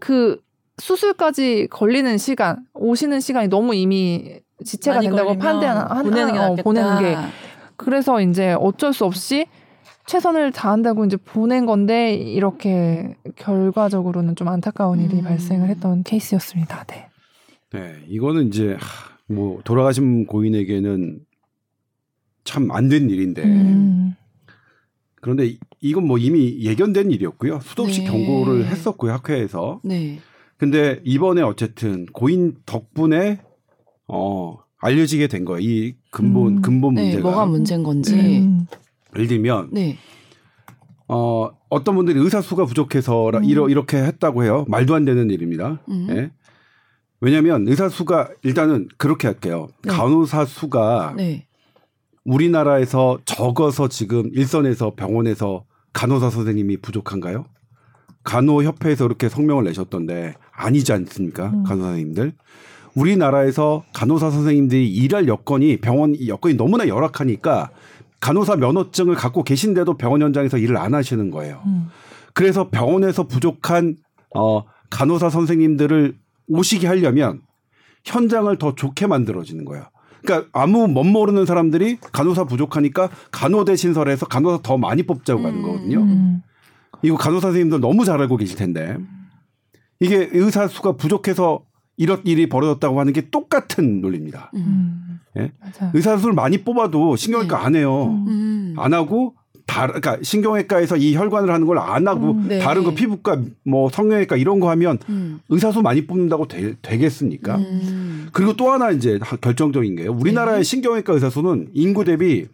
그 수술까지 걸리는 시간, 오시는 시간이 너무 이미 지체가 된다고 판단하는 보내는 게 어, 보내는 게 그래서 이제 어쩔 수 없이 최선을 다한다고 이제 보낸 건데 이렇게 결과적으로는 좀 안타까운 일이 음. 발생을 했던 케이스였습니다. 네. 네, 이거는 이제 뭐 돌아가신 고인에게는 참 안 된 일인데 음. 그런데 이건 뭐 이미 예견된 일이었고요. 수도 없이 네. 경고를 했었고요 학회에서. 네. 근데 이번에 어쨌든 고인 덕분에 어 알려지게 된 거예요. 이 근본 음. 근본 네, 문제가 네, 뭐가 문제인 건지. 음. 예를 들면 네. 어 어떤 분들이 의사 수가 부족해서 음. 이러, 이렇게 했다고 해요. 말도 안 되는 일입니다. 음. 예. 왜냐하면 의사 수가 일단은 그렇게 할게요. 네. 간호사 수가 네. 우리나라에서 적어서 지금 일선에서 병원에서 간호사 선생님이 부족한가요? 간호협회에서 이렇게 성명을 내셨던데 아니지 않습니까? 음. 간호사 선생님들. 우리나라에서 간호사 선생님들이 일할 여건이 병원 여건이 너무나 열악하니까 간호사 면허증을 갖고 계신데도 병원 현장에서 일을 안 하시는 거예요. 음. 그래서 병원에서 부족한 어 간호사 선생님들을 오시게 하려면 현장을 더 좋게 만들어지는 거예요. 그러니까 아무 멋 모르는 사람들이 간호사 부족하니까 간호대 신설해서 간호사 더 많이 뽑자고 하는 음. 거거든요. 음. 이거 간호사 선생님들 너무 잘 알고 계실 텐데 이게 의사 수가 부족해서 이런 일이 벌어졌다고 하는 게 똑같은 논리입니다. 음. 예? 의사 수를 많이 뽑아도 신경외과 네. 안 해요. 음. 안 하고 다 그러니까 신경외과에서 이 혈관을 하는 걸 안 하고 음, 네. 다른 거 피부과 뭐 성형외과 이런 거 하면 음. 의사 수 많이 뽑는다고 되, 겠습니까 음. 그리고 또 하나 이제 결정적인 게요. 우리나라의 네. 신경외과 의사 수는 인구 대비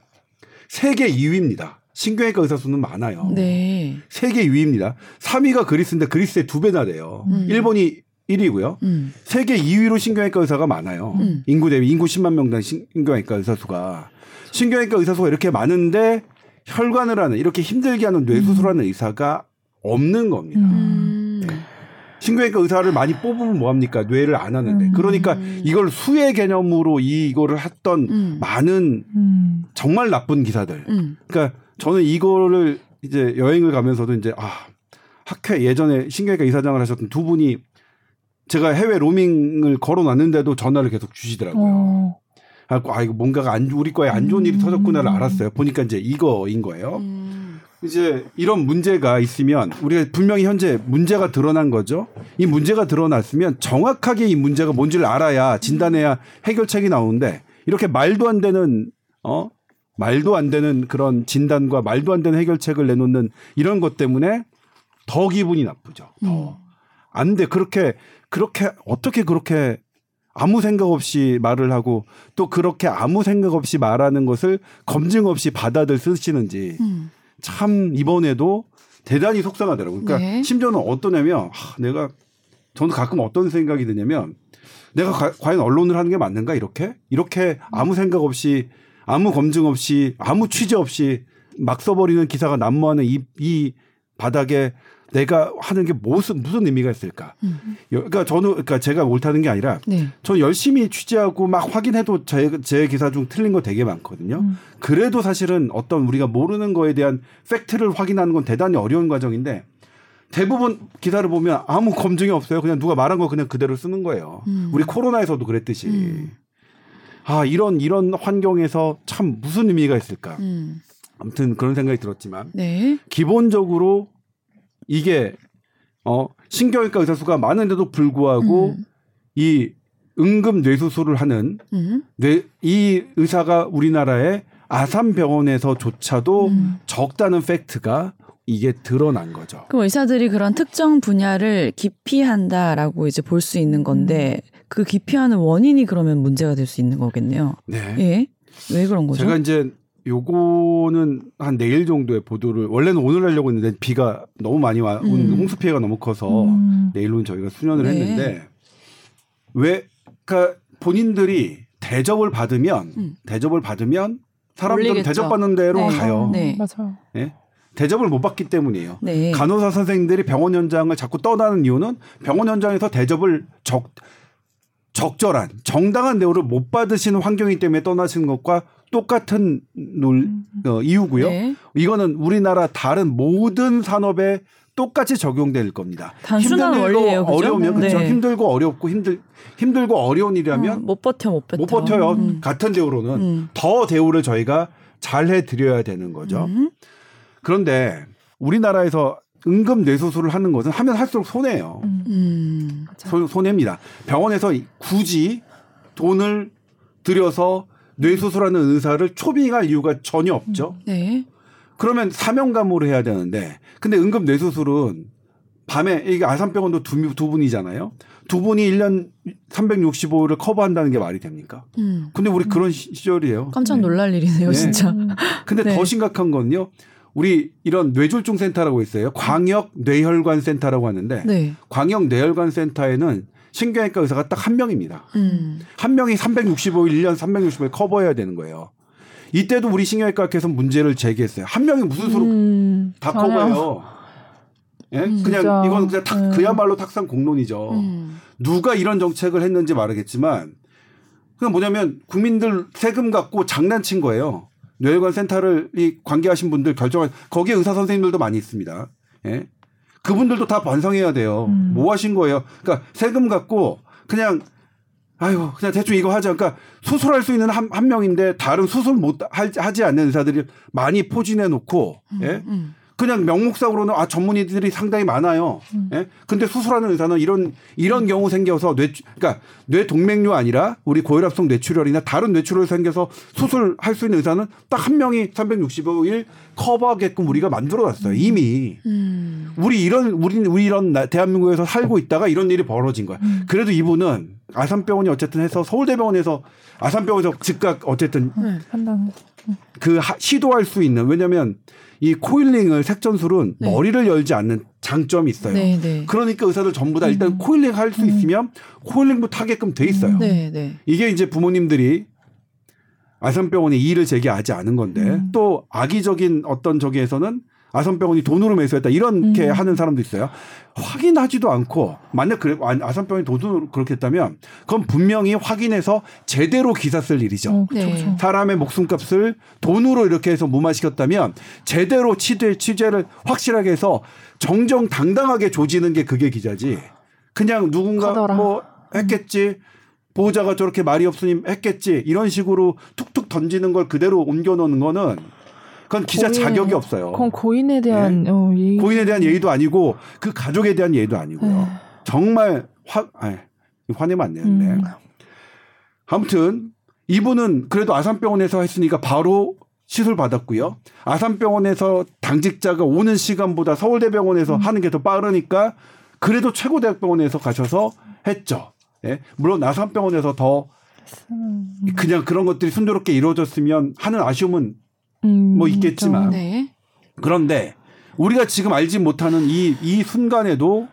세계 2위입니다. 신경외과 의사 수는 많아요. 네. 세계 2위입니다. 3위가 그리스인데 그리스의 두 배나 돼요. 음. 일본이 1위고요. 음. 세계 2위로 신경외과 의사가 많아요. 음. 인구 대비 인구 10만 명당 신경외과 의사 수가 신경외과 의사 수가 이렇게 많은데 혈관을 하는 이렇게 힘들게 하는 뇌수술하는 음. 의사가 없는 겁니다. 음. 네. 신경외과 의사를 많이 뽑으면 뭐 합니까? 뇌를 안 하는데. 음. 그러니까 이걸 수혜 개념으로 이거를 했던 음. 많은 정말 나쁜 기사들. 그러니까 저는 이거를 이제 여행을 가면서도 이제 아 학회 예전에 신경외과 이사장을 하셨던 두 분이 제가 해외 로밍을 걸어놨는데도 전화를 계속 주시더라고요. 어. 아, 이거 뭔가가 안, 우리 거에 안 좋은 일이 음. 터졌구나를 알았어요. 보니까 이제 이거인 거예요. 음. 이제 이런 문제가 있으면 우리가 분명히 현재 문제가 드러난 거죠. 이 문제가 드러났으면 정확하게 이 문제가 뭔지를 알아야 진단해야 해결책이 나오는데 이렇게 말도 안 되는 어 말도 안 되는 그런 진단과 말도 안 되는 해결책을 내놓는 이런 것 때문에 더 기분이 나쁘죠. 더. 음. 안 돼. 그렇게 그렇게 어떻게 그렇게 아무 생각 없이 말을 하고 또 그렇게 아무 생각 없이 말하는 것을 검증 없이 받아들 쓰시는지 음. 참 이번에도 대단히 속상하더라고요. 그러니까 네. 심지어는 어떠냐면 하, 내가 저는 가끔 어떤 생각이 드냐면 내가 가, 과연 언론을 하는 게 맞는가 이렇게 이렇게 아무 생각 없이 아무 검증 없이 아무 취재 없이 막 써버리는 기사가 난무하는 이, 이 바닥에 내가 하는 게 무슨 무슨 의미가 있을까? 음. 그러니까 저는 그러니까 제가 옳다는 게 아니라 네. 저는 열심히 취재하고 막 확인해도 제, 제 기사 중 틀린 거 되게 많거든요. 음. 그래도 사실은 어떤 우리가 모르는 거에 대한 팩트를 확인하는 건 대단히 어려운 과정인데 대부분 기사를 보면 아무 검증이 없어요. 그냥 누가 말한 거 그냥 그대로 쓰는 거예요. 음. 우리 코로나에서도 그랬듯이. 음. 아, 이런, 이런 환경에서 참 무슨 의미가 있을까. 음. 아무튼 그런 생각이 들었지만. 네. 기본적으로 이게, 어, 신경외과 의사 수가 많은데도 불구하고 음. 이 응급 뇌수술을 하는 음. 뇌, 이 의사가 우리나라의 아산병원에서조차도 음. 적다는 팩트가 이게 드러난 거죠. 그럼 의사들이 그런 특정 분야를 기피한다라고 이제 볼 수 있는 건데 음. 그 기피하는 원인이 그러면 문제가 될 수 있는 거겠네요. 네. 예. 왜 그런 거죠? 제가 이제 요거는 한 내일 정도의 보도를 원래는 오늘 하려고 했는데 비가 너무 많이 와 음. 홍수 피해가 너무 커서 음. 내일은 저희가 수년을 네. 했는데 왜 그러니까 본인들이 대접을 받으면 음. 대접을 받으면 사람들은. 대접받는 대로 네. 가요. 네. 맞아요. 예? 대접을 못 받기 때문이에요. 네. 간호사 선생님들이 병원 현장을 자꾸 떠나는 이유는 병원 현장에서 대접을 적 적절한 정당한 대우를 못 받으시는 환경이기 때문에 떠나시는 것과 똑같은 논, 음. 어, 이유고요. 네. 이거는 우리나라 다른 모든 산업에 똑같이 적용될 겁니다. 단순한 원리예요. 그죠? 어려우면 그렇죠. 네. 힘들고 어렵고 힘들 힘들고 어려운 일이라면 음, 못 버텨 못 버텨 못 버텨요. 음. 같은 대우로는 음. 더 대우를 저희가 잘 해드려야 되는 거죠. 음. 그런데 우리나라에서 응급 뇌수술을 하는 것은 하면 할수록 손해예요. 음. 음. 손, 손해입니다. 병원에서 굳이 돈을 들여서 뇌수술하는 의사를 초빙할 이유가 전혀 없죠. 음. 네. 그러면 사명감으로 해야 되는데, 근데 응급 뇌수술은 밤에 이게 아산병원도 두, 두 분이잖아요. 두 분이 1년 365일을 커버한다는 게 말이 됩니까? 음. 근데 우리 그런 시절이에요. 깜짝 놀랄 네. 일이네요, 진짜. 근데 네. 더 심각한 건요. 우리 이런 뇌졸중 센터라고 있어요. 광역 뇌혈관 센터라고 하는데 네. 광역 뇌혈관 센터에는 신경외과 의사가 딱 한 명입니다. 음. 한 명이 365일 1년 365일 커버해야 되는 거예요. 이때도 우리 신경외과께서 문제를 제기했어요. 한 명이 무슨 수로 음, 다 커버해요. 예? 음, 그냥 진짜. 이건 그냥 탁, 음. 그야말로 탁상 공론이죠. 음. 누가 이런 정책을 했는지 말하겠지만 그냥 뭐냐면 국민들 세금 갖고 장난친 거예요. 뇌혈관 센터를 이 관계하신 분들 결정한 거기에 의사 선생님들도 많이 있습니다. 예. 그분들도 다 반성해야 돼요. 음. 뭐 하신 거예요? 그러니까 세금 갖고 그냥 아유 그냥 대충 이거 하자. 그러니까 수술할 수 있는 한, 한 명인데 다른 수술 못 하지 않는 의사들이 많이 포진해 놓고 음, 예. 음. 그냥 명목상으로는 아 전문의들이 상당히 많아요. 음. 예? 근데 수술하는 의사는 이런 이런 경우 생겨서 뇌 그러니까 뇌 동맥류 아니라 우리 고혈압성 뇌출혈이나 다른 뇌출혈 생겨서 수술할 수 있는 의사는 딱 한 명이 365일 커버하게끔 우리가 만들어 놨어요. 이미. 음. 우리 이런 우리 우리 이런 대한민국에서 살고 있다가 이런 일이 벌어진 거야. 음. 그래도 이분은 아산병원이 어쨌든 해서 서울대병원에서 아산병원에서 즉각 어쨌든 네, 판단 그 하, 시도할 수 있는 왜냐면 이 coiling을 색전술은 네. 머리를 열지 않는 장점이 있어요. 네, 네. 그러니까 의사들 전부 다 일단 음. coiling 할 수 있으면 coiling부터 하게끔 돼 있어요. 네, 네. 이게 이제 부모님들이 아산병원에 이의를 제기하지 않은 건데 음. 또 악의적인 어떤 저기에서는 아산병원이 돈으로 매수했다 이렇게 음. 하는 사람도 있어요. 확인하지도 않고 만약 그래 아산병원이 돈으로 그렇게 했다면 그건 분명히 확인해서 제대로 기사 쓸 일이죠. 어, 그쵸, 네. 사람의 목숨값을 돈으로 이렇게 해서 무마시켰다면 제대로 취재 취재를 확실하게 해서 정정 당당하게 조지는 게 그게 기자지. 그냥 누군가 커더라. 뭐 했겠지. 보호자가 저렇게 말이 없으니 했겠지. 이런 식으로 툭툭 던지는 걸 그대로 옮겨 놓는 거는 그건 기자 고인, 자격이 없어요. 그건 고인에 대한 네? 어, 예의. 고인에 대한 예의도 아니고 그 가족에 대한 예의도 아니고요. 네. 정말 화 아니, 화내면 안 되는데. 음. 아무튼 이분은 그래도 아산병원에서 했으니까 바로 시술 받았고요. 아산병원에서 당직자가 오는 시간보다 서울대병원에서 음. 하는 게 더 빠르니까 그래도 최고대학병원에서 가셔서 했죠. 예? 물론 아산병원에서 더 음. 그냥 그런 것들이 순조롭게 이루어졌으면 하는 아쉬움은 음, 뭐 있겠지만 네. 그런데 우리가 지금 알지 못하는 이, 이 순간에도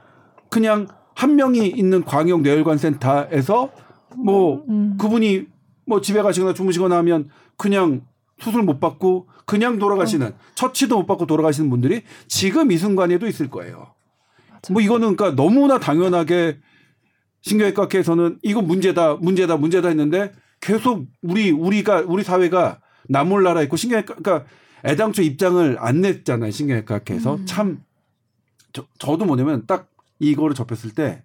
그냥 한 명이 있는 광역 뇌혈관 센터에서 뭐 음. 그분이 뭐 집에 가시거나 주무시거나 하면 그냥 수술 못 받고 그냥 돌아가시는 어. 처치도 못 받고 돌아가시는 분들이 지금 이 순간에도 있을 거예요. 맞아. 뭐 이거는 그러니까 너무나 당연하게 신경외과께서는 이거 문제다 문제다 문제다 했는데 계속 우리 우리가 우리 사회가 나몰라라 있고 신경외과 그러니까 애당초 입장을 안 냈잖아요 신경외과께서 음. 참 저, 저도 뭐냐면 딱 이거를 접했을 때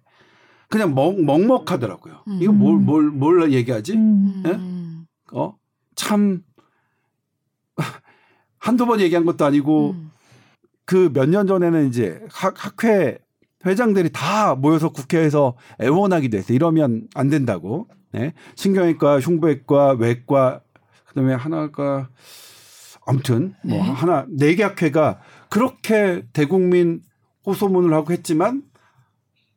그냥 먹, 먹먹하더라고요. 음. 이거 뭘, 뭘, 뭘 얘기하지? 음. 예? 어? 참, 한두 번 얘기한 것도 아니고, 음. 그몇 년 전에는 이제 학, 학회 회장들이 다 모여서 국회에서 애원하기도 했어요. 이러면 안 된다고. 네. 신경외과, 흉부외과, 외과, 그다음에 하나가 아무튼 뭐 네. 하나 네개 학회가 그렇게 대국민 호소문을 하고 했지만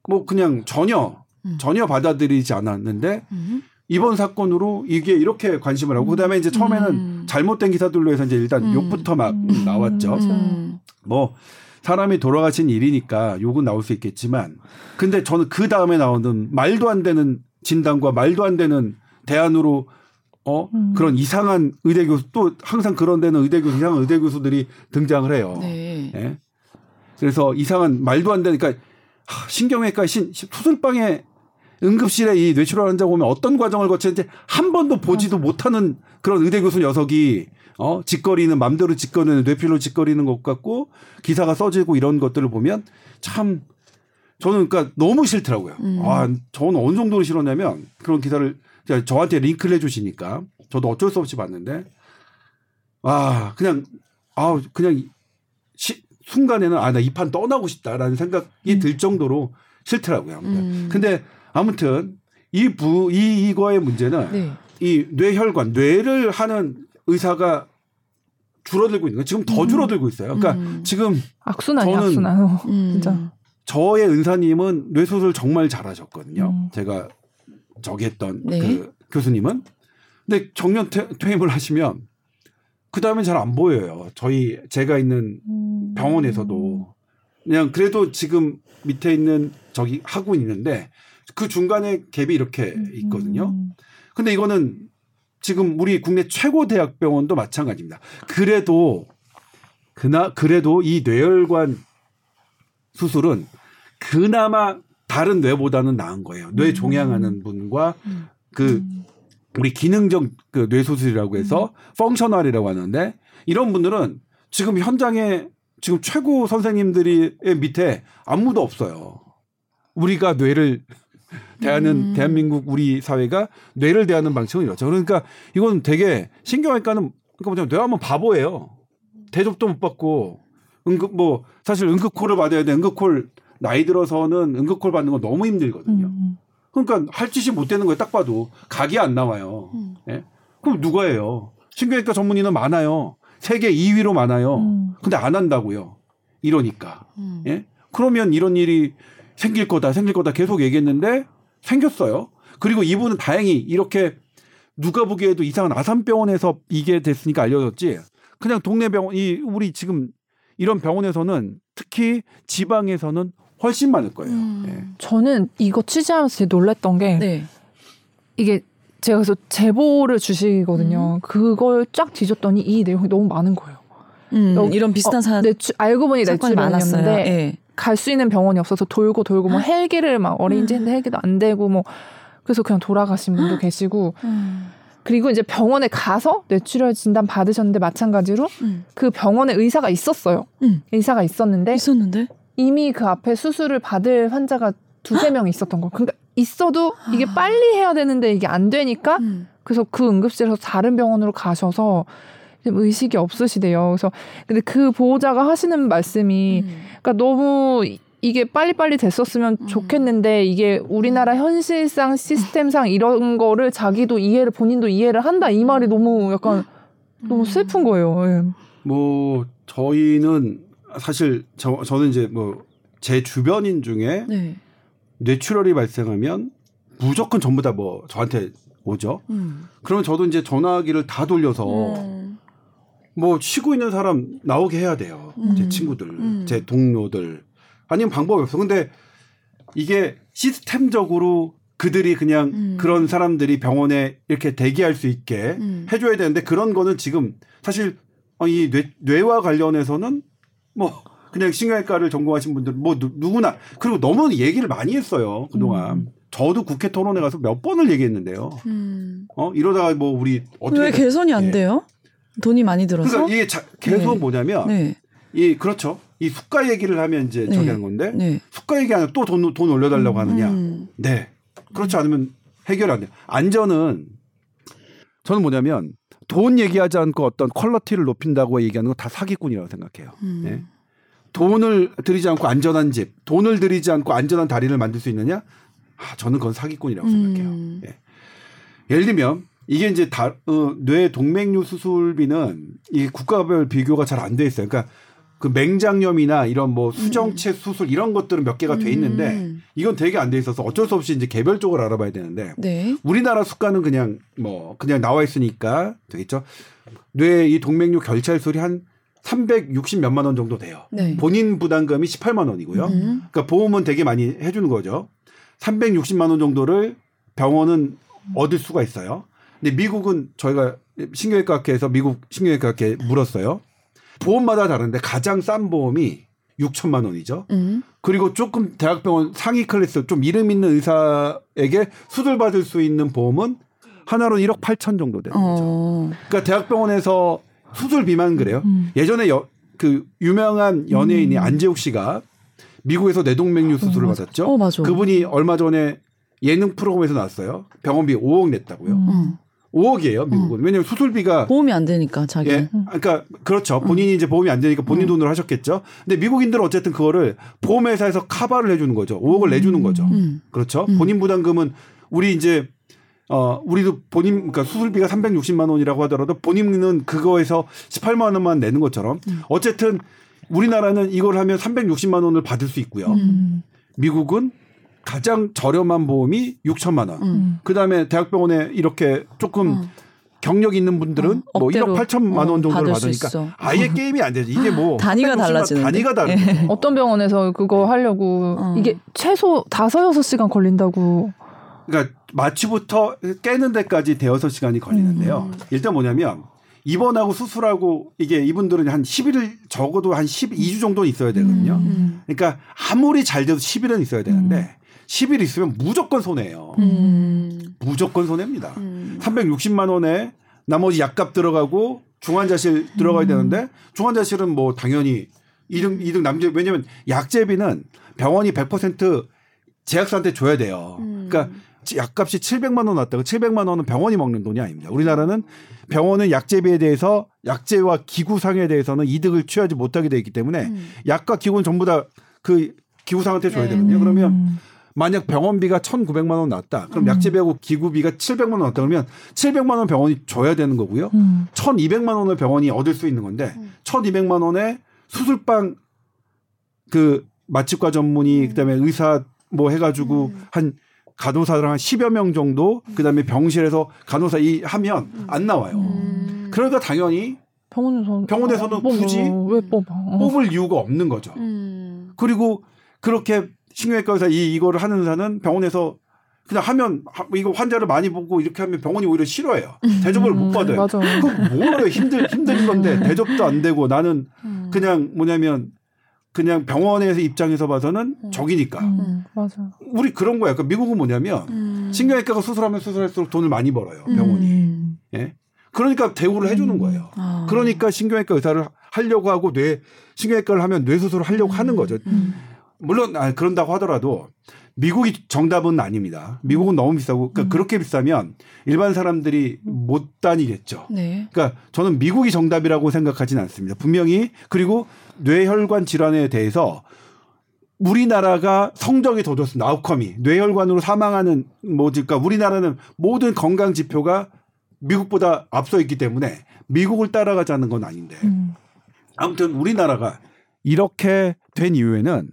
뭐 그냥 전혀 음. 전혀 받아들이지 않았는데 음. 이번 사건으로 이게 이렇게 관심을 하고 그다음에 이제 처음에는 음. 잘못된 기사들로 해서 이제 일단 음. 욕부터 막 음. 나왔죠. 음. 뭐 사람이 돌아가신 일이니까 욕은 나올 수 있겠지만 근데 저는 그 다음에 나오는 말도 안 되는 진단과 말도 안 되는 대안으로 어 음. 그런 이상한 의대 교수 또 항상 그런 데는 의대 교수 이상한 의대 교수들이 등장을 해요. 네. 예? 그래서 이상한 말도 안 되니까 그러니까 신경외과 신 수술방에 응급실에 이 뇌출혈 환자 오면 어떤 과정을 거치는지 한 번도 보지도 못하는 그런 의대 교수 녀석이 어 짓거리는 맘대로 짓거리는 뇌피로 짓거리는 것 같고 기사가 써지고 이런 것들을 보면 참 저는 그러니까 너무 싫더라고요. 음. 아, 저는 어느 정도로 싫었냐면 그런 기사를 저한테 링크를 해주시니까 저도 어쩔 수 없이 봤는데 아 그냥 아 그냥 시, 순간에는 아 나 이 판 떠나고 싶다라는 생각이 음. 들 정도로 싫더라고요. 음. 근데 아무튼 이 부 이 이거의 문제는 네. 이 뇌혈관 뇌를 하는 의사가 줄어들고 있는 거 지금 더 음. 줄어들고 있어요. 그러니까 음. 지금 악순환이 악순환. 어, 음. 진짜. 저의 은사님은 뇌수술 정말 잘하셨거든요. 음. 제가 저기 했던 네. 그 교수님은. 근데 정년 퇴, 임을 하시면 그 다음에 잘안 보여요. 저희 제가 있는 음. 병원에서도 그냥 그래도 지금 밑에 있는 저기 하고 있는데 그 중간에 갭이 이렇게 있거든요. 음. 근데 이거는 지금 우리 국내 최고 대학병원도 마찬가지입니다. 그래도 그나 그래도 이 뇌혈관 수술은 그나마 다른 뇌보다는 나은 거예요. 뇌 음. 종양하는 분과 음. 그 우리 기능적 그 뇌수술이라고 해서 펑셔널이라고 하는데 이런 분들은 지금 현장에 지금 최고 선생님들이 밑에 아무도 없어요. 우리가 뇌를 대하는 음. 대한민국 우리 사회가 뇌를 대하는 방식은 이렇죠. 그러니까 이건 되게 신경외과는 그러니까 뭐냐면 뇌 하면 바보예요. 대접도 못 받고 응급 뭐 사실 응급콜을 받아야 돼. 응급콜 나이 들어서는 응급콜 받는 건 너무 힘들거든요. 음. 그러니까 할 짓이 못 되는 거예요. 딱 봐도 각이 안 나와요. 음. 예? 그럼 누가 해요? 신경외과 전문의는 많아요. 세계 2위로 많아요. 음. 근데 안 한다고요. 이러니까. 음. 예? 그러면 이런 일이 생길 거다, 생길 거다 계속 얘기했는데 생겼어요. 그리고 이분은 다행히 이렇게 누가 보기에도 이상한 아산병원에서 이게 됐으니까 알려졌지. 그냥 동네 병원, 이 우리 지금 이런 병원에서는 특히 지방에서는 훨씬 많을 거예요. 음. 네. 저는 이거 취재하면서 되게 놀랐던 게 네. 이게 제가 그래서 제보를 주시거든요. 음. 그걸 쫙 뒤졌더니 이 내용이 너무 많은 거예요. 음, 여 이런 비슷한 어, 사안 내추, 알고 보니 내추럴이었는데 네. 갈수 있는 병원이 없어서 돌고 돌고 뭐 헬기를 막 어린이집 했는데 헬기도 안 되고 뭐 그래서 그냥 돌아가신 분도 계시고 음. 그리고 이제 병원에 가서 뇌출혈 진단 받으셨는데 마찬가지로 음. 그 병원에 의사가 있었어요. 음. 의사가 있었는데 있었는데 이미 그 앞에 수술을 받을 환자가 두세 명 있었던 거. 그러니까 있어도 이게 아. 빨리 해야 되는데 이게 안 되니까 음. 그래서 그 응급실에서 다른 병원으로 가셔서 의식이 없으시대요. 그래서 근데 그 보호자가 하시는 말씀이 음. 그러니까 너무 이게 빨리빨리 됐었으면 음. 좋겠는데 이게 우리나라 현실상 시스템상 이런 거를 자기도 이해를 본인도 이해를 한다 이 말이 너무 약간 너무 음. 슬픈 거예요. 예. 뭐 저희는 사실 저 저는 이제 뭐 제 주변인 중에 네. 뇌출혈이 발생하면 무조건 전부 다 뭐 저한테 오죠. 음. 그러면 저도 이제 전화기를 다 돌려서 음. 뭐 쉬고 있는 사람 나오게 해야 돼요. 음. 제 친구들, 음. 제 동료들. 아니면 방법이 없어. 근데 이게 시스템적으로 그들이 그냥 음. 그런 사람들이 병원에 이렇게 대기할 수 있게 음. 해줘야 되는데 그런 거는 지금 사실 이 뇌, 뇌와 관련해서는 뭐 그냥 신경외과를 전공하신 분들 뭐 누, 구나 그리고 너무 얘기를 많이 했어요 그동안. 음. 저도 국회 토론회 가서 몇 번을 얘기했는데요. 음. 어 이러다가 뭐 우리 어떻게 왜 개선이 안 예. 돼요? 돈이 많이 들어서. 그러니까 이게 자, 계속 네. 뭐냐면 네. 이 그렇죠. 이 수가 얘기를 하면 이제 네. 저기 하는 건데 네. 수가 얘기 하면 또 돈 돈 올려달라고 하느냐. 음. 네. 그렇지 않으면 해결 안 돼요. 안전은 저는 뭐냐면 돈 얘기하지 않고 어떤 퀄러티를 높인다고 얘기하는 건 다 사기꾼이라고 생각해요. 음. 네. 돈을 들이지 않고 안전한 집, 돈을 들이지 않고 안전한 다리를 만들 수 있느냐? 아, 저는 그건 사기꾼이라고 음. 생각해요. 예. 예를 들면 이게 이제 다, 어, 뇌 동맥류 수술비는 이 국가별 비교가 잘 안 돼 있어요. 그러니까 그 맹장염이나 이런 뭐 수정체 음. 수술 이런 것들은 몇 개가 돼 있는데 음. 이건 되게 안 돼 있어서 어쩔 수 없이 이제 개별적으로 알아봐야 되는데 네. 우리나라 수가는 그냥 뭐 그냥 나와 있으니까 되겠죠. 뇌 이 동맥류 결찰술이 한 360 몇만 원 정도 돼요. 네. 본인 부담금이 18만 원이고요. 음. 그러니까 보험은 되게 많이 해주는 거죠. 360만 원 정도를 병원은 얻을 수가 있어요. 근데 미국은 저희가 신경외과학회에서 미국 신경외과학회 물었어요. 보험마다 다른데 가장 싼 보험이 6천만 원이죠. 음. 그리고 조금 대학병원 상위 클래스 좀 이름 있는 의사에게 수술 받을 수 있는 보험은 하나로 1억 8천 정도 되는 거죠. 어. 그러니까 대학병원에서 수술 비만 그래요. 음. 예전에 여, 그 유명한 연예인이 음. 안재욱 씨가 미국에서 뇌동맥류 수술을 어, 받았죠. 어, 그분이 얼마 전에 예능 프로그램에서 나왔어요. 병원비 5억 냈다고요. 음. 5억이에요, 미국은. 음. 왜냐면 수술비가 보험이 안 되니까 자기. 예. 그러니까 그렇죠. 본인이 음. 이제 보험이 안 되니까 본인 음. 돈으로 하셨겠죠. 근데 미국인들은 어쨌든 그거를 보험회사에서 카바를 해주는 거죠. 5억을 내주는 거죠. 그렇죠. 본인 부담금은 우리 이제 어, 우리도 본인, 그러니까 수술비가 360만 원이라고 하더라도 본인은 그거에서 18만 원만 내는 것처럼 어쨌든 우리나라는 이걸 하면 360만 원을 받을 수 있고요. 음. 미국은 가장 저렴한 보험이 6천만 원. 음. 그다음에 대학병원에 이렇게 조금 음. 경력 있는 분들은 어, 뭐 1억 8천만 원 정도를 받으니까 아예 게임이 안 되죠. 이게 뭐 단위가 달라지는 단위가 다른 네. 어떤 병원에서 그거 하려고 어. 이게 최소 5, 6시간 걸린다고 그러니까 마취부터 깨는 데까지 대여섯 시간이 걸리는데요. 음. 일단 뭐냐면 입원하고 수술하고 이게 이분들은 한 10일 적어도 한 12주 정도는 있어야 되거든요. 음. 그러니까 아무리 잘 돼도 10일은 있어야 되는데 음. 10일 있으면 무조건 손해예요. 음. 무조건 손해입니다. 음. 360만 원에 나머지 약값 들어가고 중환자실 들어가야 음. 되는데 중환자실은 뭐 당연히 이등 이등 남제 왜냐면 약제비는 병원이 100% 제약사한테 줘야 돼요. 음. 그러니까 약값이 700만 원 왔다고 700만 원은 병원이 먹는 돈이 아닙니다. 우리나라는 병원은 약제비에 대해서 약제와 기구상에 대해서는 이득을 취하지 못하게 되어 있기 때문에 음. 약과 기구는 전부 다 그 기구상한테 줘야 네. 되거든요. 그러면 음. 만약 병원비가 1,900만 원 났다. 그럼 음. 약제비하고 기구비가 700만 원 났다. 그러면 700만 원 병원이 줘야 되는 거고요. 음. 1,200만 원을 병원이 얻을 수 있는 건데 음. 1,200만 원에 수술방 그 마취과 전문의 음. 그다음에 의사 뭐 해가지고 음. 한 간호사들 한 10여 명 정도 그다음에 병실에서 간호사 이 하면 안 나와요. 음. 그러니까 당연히 병원에서 병원에서는 뽑아. 굳이. 뽑을 이유가 없는 거죠. 음. 그리고 그렇게 신경외과 의사 이 이거를 하는 의사는 병원에서 그냥 하면 이거 환자를 많이 보고 이렇게 하면 병원이 오히려 싫어해요. 음. 대접을 못 받아요. 맞아. 그럼 뭐래 힘들 힘든 건데 대접도 안 되고 나는 음. 그냥 뭐냐면 그냥 병원에서 입장에서 봐서는 음. 적이니까. 음, 맞아. 우리 그런 거야. 그러니까 미국은 뭐냐면 음. 신경외과가 수술하면 수술할수록 돈을 많이 벌어요. 병원이. 음. 예. 그러니까 대우를 해주는 거예요. 아. 그러니까 신경외과 의사를 하려고 하고 뇌 신경외과를 하면 뇌 수술을 하려고 하는 거죠. 물론 아, 그런다고 하더라도 미국이 정답은 아닙니다. 미국은 너무 비싸고 그러니까 음. 그렇게 비싸면 일반 사람들이 못 다니겠죠. 네. 그러니까 저는 미국이 정답이라고 생각하지는 않습니다. 분명히 그리고 뇌혈관 질환에 대해서 우리나라가 성적이 더 좋습니다. 아웃컴이 뇌혈관으로 사망하는 뭐지 그러니까 우리나라는 모든 건강 지표가 미국보다 앞서 있기 때문에 미국을 따라가자는 건 아닌데 음. 아무튼 우리나라가 이렇게 된 이유에는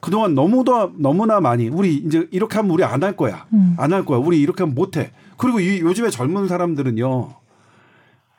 그동안 너무도 너무나 많이 우리 이제 이렇게 하면 우리 안 할 거야. 음. 안할 거야. 우리 이렇게 하면 못 해. 그리고 이 요즘에 젊은 사람들은요.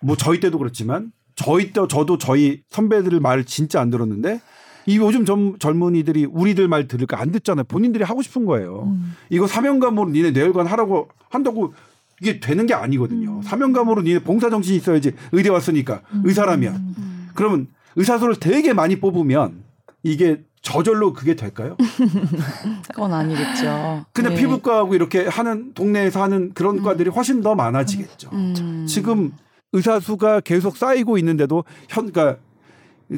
뭐 저희 때도 그렇지만 저희 때 저도 저희 선배들 말 진짜 안 들었는데 이 요즘 젊, 젊은이들이 우리들 말 들을까 안 듣잖아요. 본인들이 하고 싶은 거예요. 음. 이거 사명감으로 니네 뇌혈관 하라고 한다고 이게 되는 게 아니거든요. 음. 사명감으로 니네 봉사 정신이 있어야지 의대 왔으니까 음. 의사라면 음. 그러면 의사소를 되게 많이 뽑으면 이게 저절로 그게 될까요? 그건 아니겠죠. 근데 네. 피부과하고 이렇게 하는 동네에서 하는 그런 음. 과들이 훨씬 더 많아지겠죠. 음. 지금 의사 수가 계속 쌓이고 있는데도 현 그러니까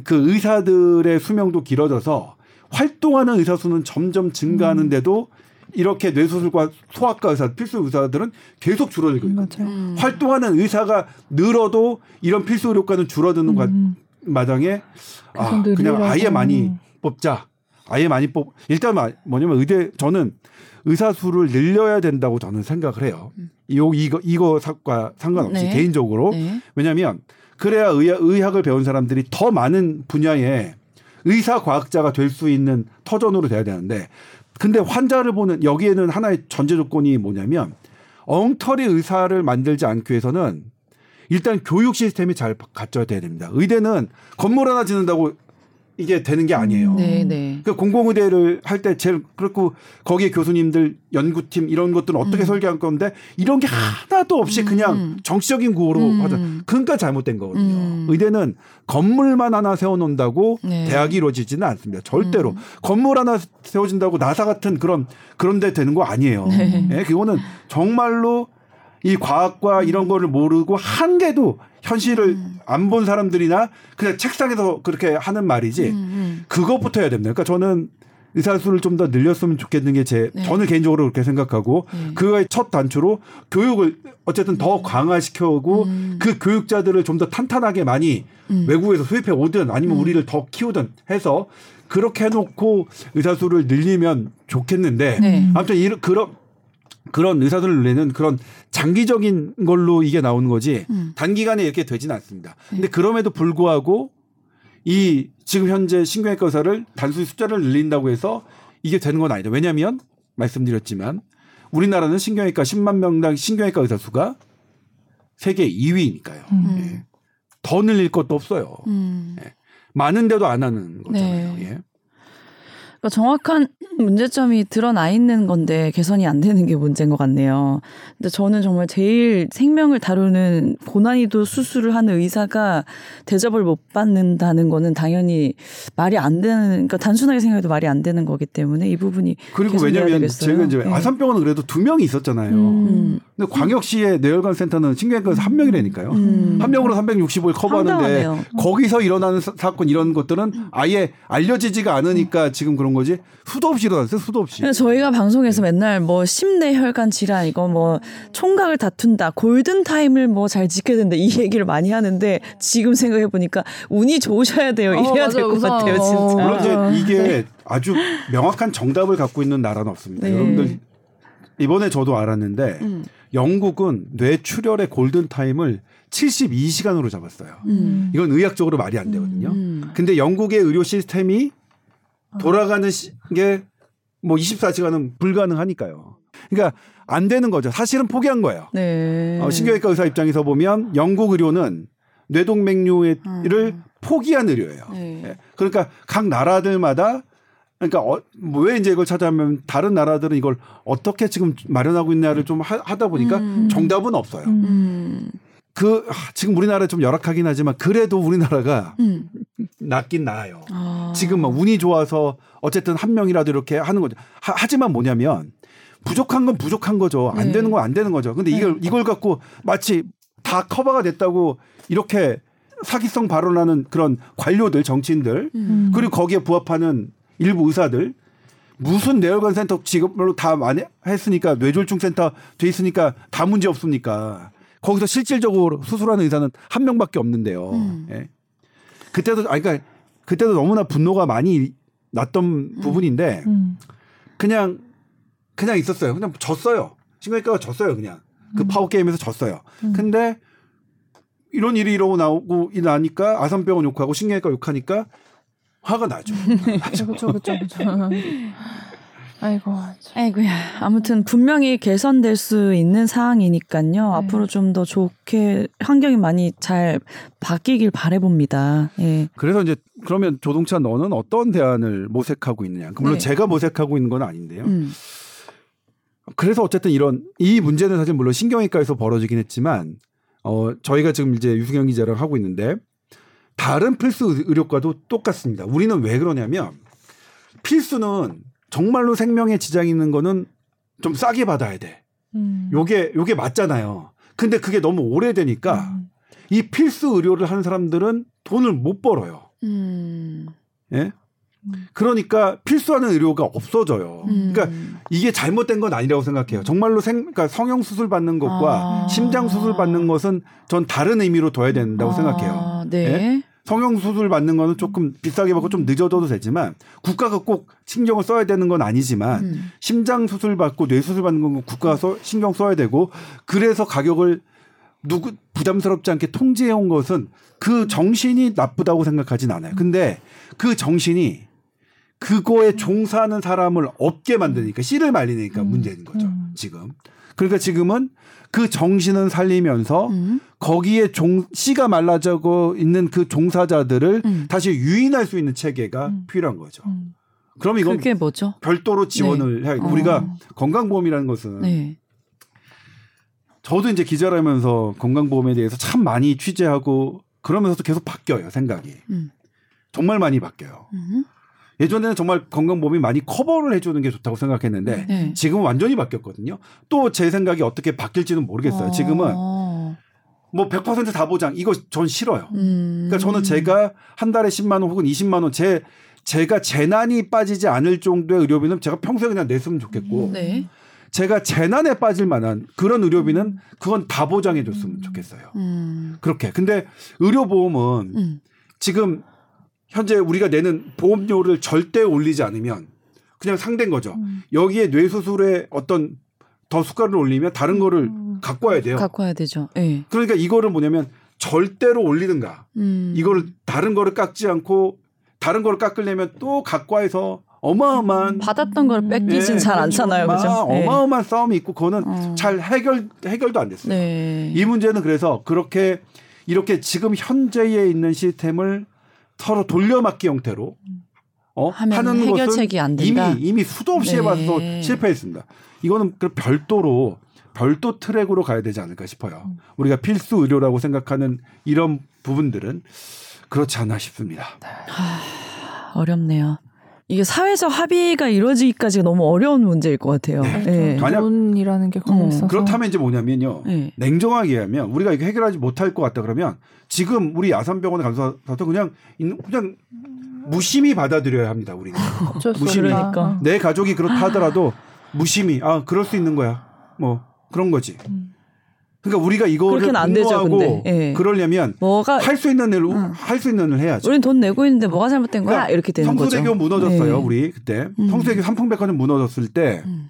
그 의사들의 수명도 길어져서 활동하는 의사 수는 점점 증가하는데도 음. 이렇게 뇌수술과 소아과 의사 필수 의사들은 계속 줄어들고 있거든요. 음. 활동하는 의사가 늘어도 이런 필수 의료과는 줄어드는 음. 마당에 아, 그냥 아예 많이 뽑자. 아예 많이 뽑 일단 뭐냐면 의대 저는 의사 수를 늘려야 된다고 저는 생각을 해요. 요 이거 이거 과 상관없이 네. 개인적으로 네. 왜냐하면 그래야 의학, 의학 을 배운 사람들이 더 많은 분야에 의사 과학자가 될 수 있는 터전으로 돼야 되는데 근데 환자를 보는 여기에는 하나의 전제 조건이 뭐냐면 엉터리 의사를 만들지 않기 위해서는 일단 교육 시스템이 잘 갖춰야 됩니다. 의대는 건물 하나 짓는다고 이게 되는 게 아니에요. 네, 네. 그 공공의대를 할 때 제일 그렇고 거기에 교수님들 연구팀 이런 것들은 어떻게 음. 설계한 건데 이런 게 하나도 없이 그냥 음. 정치적인 구호로 음. 하자. 그러니까 잘못된 거거든요. 음. 의대는 건물만 하나 세워놓는다고 네. 대학이 이루어지지는 않습니다. 절대로 음. 건물 하나 세워진다고 나사 같은 그런 그런데 되는 거 아니에요. 네. 네, 그거는 정말로 이 과학과 이런 거를 모르고 한 개도 현실을 음. 안본 사람들이나 그냥 책상에서 그렇게 하는 말이지 음, 음. 그것부터 해야 됩니다. 그러니까 저는 의사 수를 좀 더 늘렸으면 좋겠는 게제 네. 저는 개인적으로 그렇게 생각하고 네. 그거의 첫 단추로 교육을 어쨌든 더 음. 강화시켜오고 음. 그 교육자들을 좀 더 탄탄하게 많이 음. 외국에서 수입해 오든 아니면 음. 우리를 더 키우든 해서 그렇게 해놓고 의사 수를 늘리면 좋겠는데 네. 아무튼 이런 그런 그런 의사들을 내는 그런 장기적인 걸로 이게 나오는 거지 음. 단기간에 이렇게 되지는 않습니다. 네. 근데 그럼에도 불구하고 이 지금 현재 신경외과 의사를 단순히 숫자를 늘린다고 해서 이게 되는 건 아니다. 왜냐하면 말씀드렸지만 우리나라는 신경외과 10만 명당 신경외과 의사 수가 세계 2위니까요. 음. 예. 더 늘릴 것도 없어요. 음. 예. 많은데도 안 하는 거잖아요. 네. 예. 그러니까 정확한 문제점이 드러나 있는 건데 개선이 안 되는 게 문제인 것 같네요. 근데 저는 정말 제일 생명을 다루는 고난이도 수술을 하는 의사가 대접을 못 받는다는 거는 당연히 말이 안 되는, 그러니까 단순하게 생각해도 말이 안 되는 거기 때문에 이 부분이 그리고 왜냐면 되겠어요. 제가 이제 네. 아산병원은 그래도 두 명이 있었잖아요. 음. 근데 광역시의 뇌혈관 센터는 신경외과에서 한 명이라니까요. 음. 한 명으로 365일 커버하는데 거기서 일어나는 사건 이런 것들은 아예 알려지지가 않으니까 지금 그런 거지 수도 없이 일어났어요. 수도 없이. 저희가 방송에서 맨날 뭐 심뇌혈관 질환 이거 뭐 총각을 다툰다 골든 타임을 뭐 잘 지켜야 된다 이 얘기를 많이 하는데 지금 생각해 보니까 운이 좋으셔야 돼요. 어, 이래야 될 것 같아요, 진짜. 물론 이제 이게 네. 아주 명확한 정답을 갖고 있는 나라는 없습니다. 네. 여러분들 이번에 저도 알았는데 음. 영국은 뇌출혈의 골든 타임을 72시간으로 잡았어요. 음. 이건 의학적으로 말이 안 되거든요. 음. 근데 영국의 의료 시스템이 돌아가는 게 뭐 24시간은 불가능하니까요. 그러니까 안 되는 거죠. 사실은 포기한 거예요. 네. 어, 신경외과 의사 입장에서 보면 영국 의료는 뇌동맥류를 음. 포기한 의료예요. 네. 네. 그러니까 각 나라들마다 그러니까 어, 뭐왜 이제 이걸 찾아보면 다른 나라들은 이걸 어떻게 지금 마련하고 있냐를 좀 하, 다 보니까 음. 정답은 없어요. 음. 그 지금 우리나라 좀 열악하긴 하지만 그래도 우리나라가 음. 낫긴 나아요. 아. 지금 막 운이 좋아서 어쨌든 한 명이라도 이렇게 하는 거죠. 하, 지만 뭐냐면 부족한 건 부족한 거죠. 안 네. 되는 건 안 되는 거죠. 근데 이걸 네. 이걸 갖고 마치 다 커버가 됐다고 이렇게 사기성 발언하는 그런 관료들, 정치인들 음. 그리고 거기에 부합하는 일부 의사들 무슨 뇌혈관 센터 직업별로 다 많이 했으니까 뇌졸중 센터 돼 있으니까 다 문제 없습니까? 거기서 실질적으로 수술하는 의사는 한 명밖에 없는데요. 음. 예. 그때도 아니 그러니까 그때도 너무나 분노가 많이 났던 음. 부분인데 음. 그냥 그냥 있었어요. 그냥 졌어요. 신경외과가 졌어요. 그냥 그 음. 파워 게임에서 졌어요. 음. 근데 이런 일이 이러고 나오고 나니까 아산병원 욕하고 신경외과 욕하니까 화가 나죠. 그렇죠, 그렇죠, 그렇죠. 아이고. 아이고야. 아무튼 분명히 개선될 수 있는 상황이니까요. 네. 앞으로 좀 더 좋게 환경이 많이 잘 바뀌길 바래봅니다. 예. 그래서 이제 그러면 조동차 너는 어떤 대안을 모색하고 있느냐. 물론 네. 제가 모색하고 있는 건 아닌데요. 음. 그래서 어쨌든 이런 이 문제는 사실 물론 신경외과에서 벌어지긴 했지만 어 저희가 지금 이제 유승현 기자랑 하고 있는데 다른 필수 의료과도 똑같습니다. 우리는 왜 그러냐면 필수는 정말로 생명에 지장이 있는 거는 좀 싸게 받아야 돼. 음. 요게 요게 맞잖아요. 근데 그게 너무 오래되니까 음. 이 필수 의료를 하는 사람들은 돈을 못 벌어요. 음. 예? 그러니까 필수하는 의료가 없어져요. 음. 그러니까 이게 잘못된 건 아니라고 생각해요. 정말로 생, 그러니까 성형 수술 받는 것과 아. 심장 수술 받는 것은 전 다른 의미로 둬야 된다고 아. 생각해요. 네. 예? 성형 수술 받는 거는 조금 비싸게 받고 좀 늦어져도 되지만 국가가 꼭 신경을 써야 되는 건 아니지만 음. 심장 수술 받고 뇌 수술 받는 건 국가가 신경 써야 되고 그래서 가격을 누구 부담스럽지 않게 통제해 온 것은 그 정신이 나쁘다고 생각하진 않아요. 근데 그 정신이 그거에 종사하는 사람을 없게 만드니까 씨를 말리니까 음. 문제인 거죠. 음. 지금. 그러니까 지금은 그 정신은 살리면서 음. 거기에 종 씨가 말라져고 있는 그 종사자들을 음. 다시 유인할 수 있는 체계가 음. 필요한 거죠. 음. 그럼 이건 그게 뭐죠? 별도로 지원을 네. 해. 우리가 어. 건강보험이라는 것은 네. 저도 이제 기자라면서 건강보험에 대해서 참 많이 취재하고 그러면서도 계속 바뀌어요 생각이. 정말 많이 바뀌어요. 예전에는 정말 건강보험이 많이 커버를 해주는 게 좋다고 생각했는데 네. 지금은 완전히 바뀌었거든요. 또 제 생각이 어떻게 바뀔지는 모르겠어요. 어. 지금은 뭐 100%다 보장 이거 전 싫어요. 음. 그러니까 저는 제가 한 달에 10만 원 혹은 20만 원 제 제가 재난이 빠지지 않을 정도의 의료비는 제가 평소에 그냥 냈으면 좋겠고 음. 네. 제가 재난에 빠질 만한 그런 의료비는 그건 다 보장해 줬으면 좋겠어요. 음. 그렇게. 근데 의료보험은 음. 지금 현재 우리가 내는 보험료를 절대 올리지 않으면 그냥 상된 거죠. 음. 여기에 뇌수술에 어떤 더 숟가락을 올리면 다른 거를 음. 갖고 와야 돼요. 갖고 와야 되죠. 네. 그러니까 이거를 뭐냐면 절대로 올리든가 음. 이거를 다른 거를 깎지 않고 다른 거를 깎으려면 또 갖고 와서 어마어마한 받았던 걸 뺏기진 네, 잘 않잖아요. 그죠? 네. 어마어마한 싸움이 있고 그거는 어. 잘 해결 해결도 안 됐어요. 네. 이 문제는 그래서 그렇게 이렇게 지금 현재에 있는 시스템을 서로 돌려막기 형태로 어? 하는 해결책이 안 된다. 이미 이미 수도 없이 네. 해봐서 실패했습니다. 이거는 그 별도로 별도 트랙으로 가야 되지 않을까 싶어요. 음. 우리가 필수 의료라고 생각하는 이런 부분들은 그렇지 않나 싶습니다. 하, 어렵네요. 이게 사회적 합의가 이루어지기까지가 너무 어려운 문제일 것 같아요. 네. 네. 돈이라는 게. 있어서. 그렇다면 이제 뭐냐면요. 네. 냉정하게 하면 우리가 이게 해결하지 못할 것 같다 그러면 지금 우리 야산병원에 가서 그냥 그냥 무심히 받아들여야 합니다. 우리는 무심히 그러니까. 내 가족이 그렇다 하더라도 무심히 아 그럴 수 있는 거야. 뭐 그런 거지. 음. 그러니까 우리가 이거를 공부하고 예. 그러려면 뭐가 할 수 있는 일을 응. 할수 있는 일을 해야죠. 우리는 돈 내고 있는데 뭐가 잘못된 거야? 그러니까 이렇게 되는 성수대교 거죠. 무너졌어요. 네. 우리 그때 음. 성수대교 삼풍백화점 무너졌을 때 음.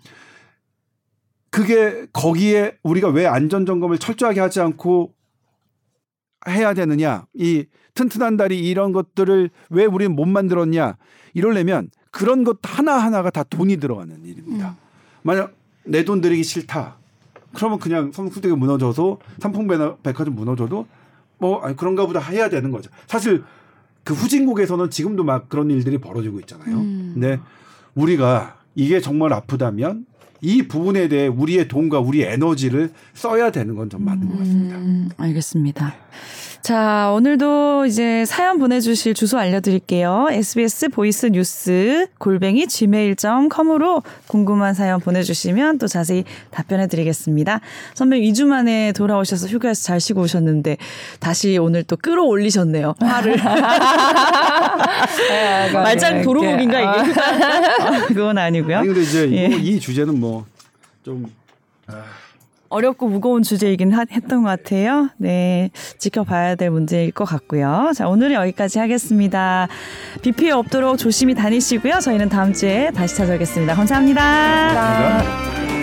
그게 거기에 우리가 왜 안전 점검을 철저하게 하지 않고 해야 되느냐? 이 튼튼한 다리 이런 것들을 왜 우리는 못 만들었냐? 이러려면 그런 것 하나 하나가 다 돈이 들어가는 일입니다. 음. 만약 내 돈 들이기 싫다. 그러면 그냥 성수대가 무너져서 삼풍백화점 무너져도 뭐 아니 그런가 보다 해야 되는 거죠. 사실 그 후진국에서는 지금도 막 그런 일들이 벌어지고 있잖아요. 음. 근데 우리가 이게 정말 아프다면 이 부분에 대해 우리의 돈과 우리의 에너지를 써야 되는 건 좀 맞는 것 같습니다. 음, 알겠습니다. 자, 오늘도 이제 사연 보내주실 주소 알려드릴게요. SBS voice news 골뱅이 gmail.com으로 궁금한 사연 보내주시면 또 자세히 답변해드리겠습니다. 선배 2주 만에 돌아오셔서 휴가에서 잘 쉬고 오셨는데 다시 오늘 또 끌어올리셨네요. 화를. 네, 말짱 도루묵인가 이게? 아, 그건 아니고요. 아니 근데 이제 예. 이 주제는 뭐 좀 아. 어렵고 무거운 주제이긴 하, 했던 것 같아요. 네. 지켜봐야 될 문제일 것 같고요. 자, 오늘은 여기까지 하겠습니다. 비 피해 없도록 조심히 다니시고요. 저희는 다음 주에 다시 찾아오겠습니다 감사합니다. 감사합니다.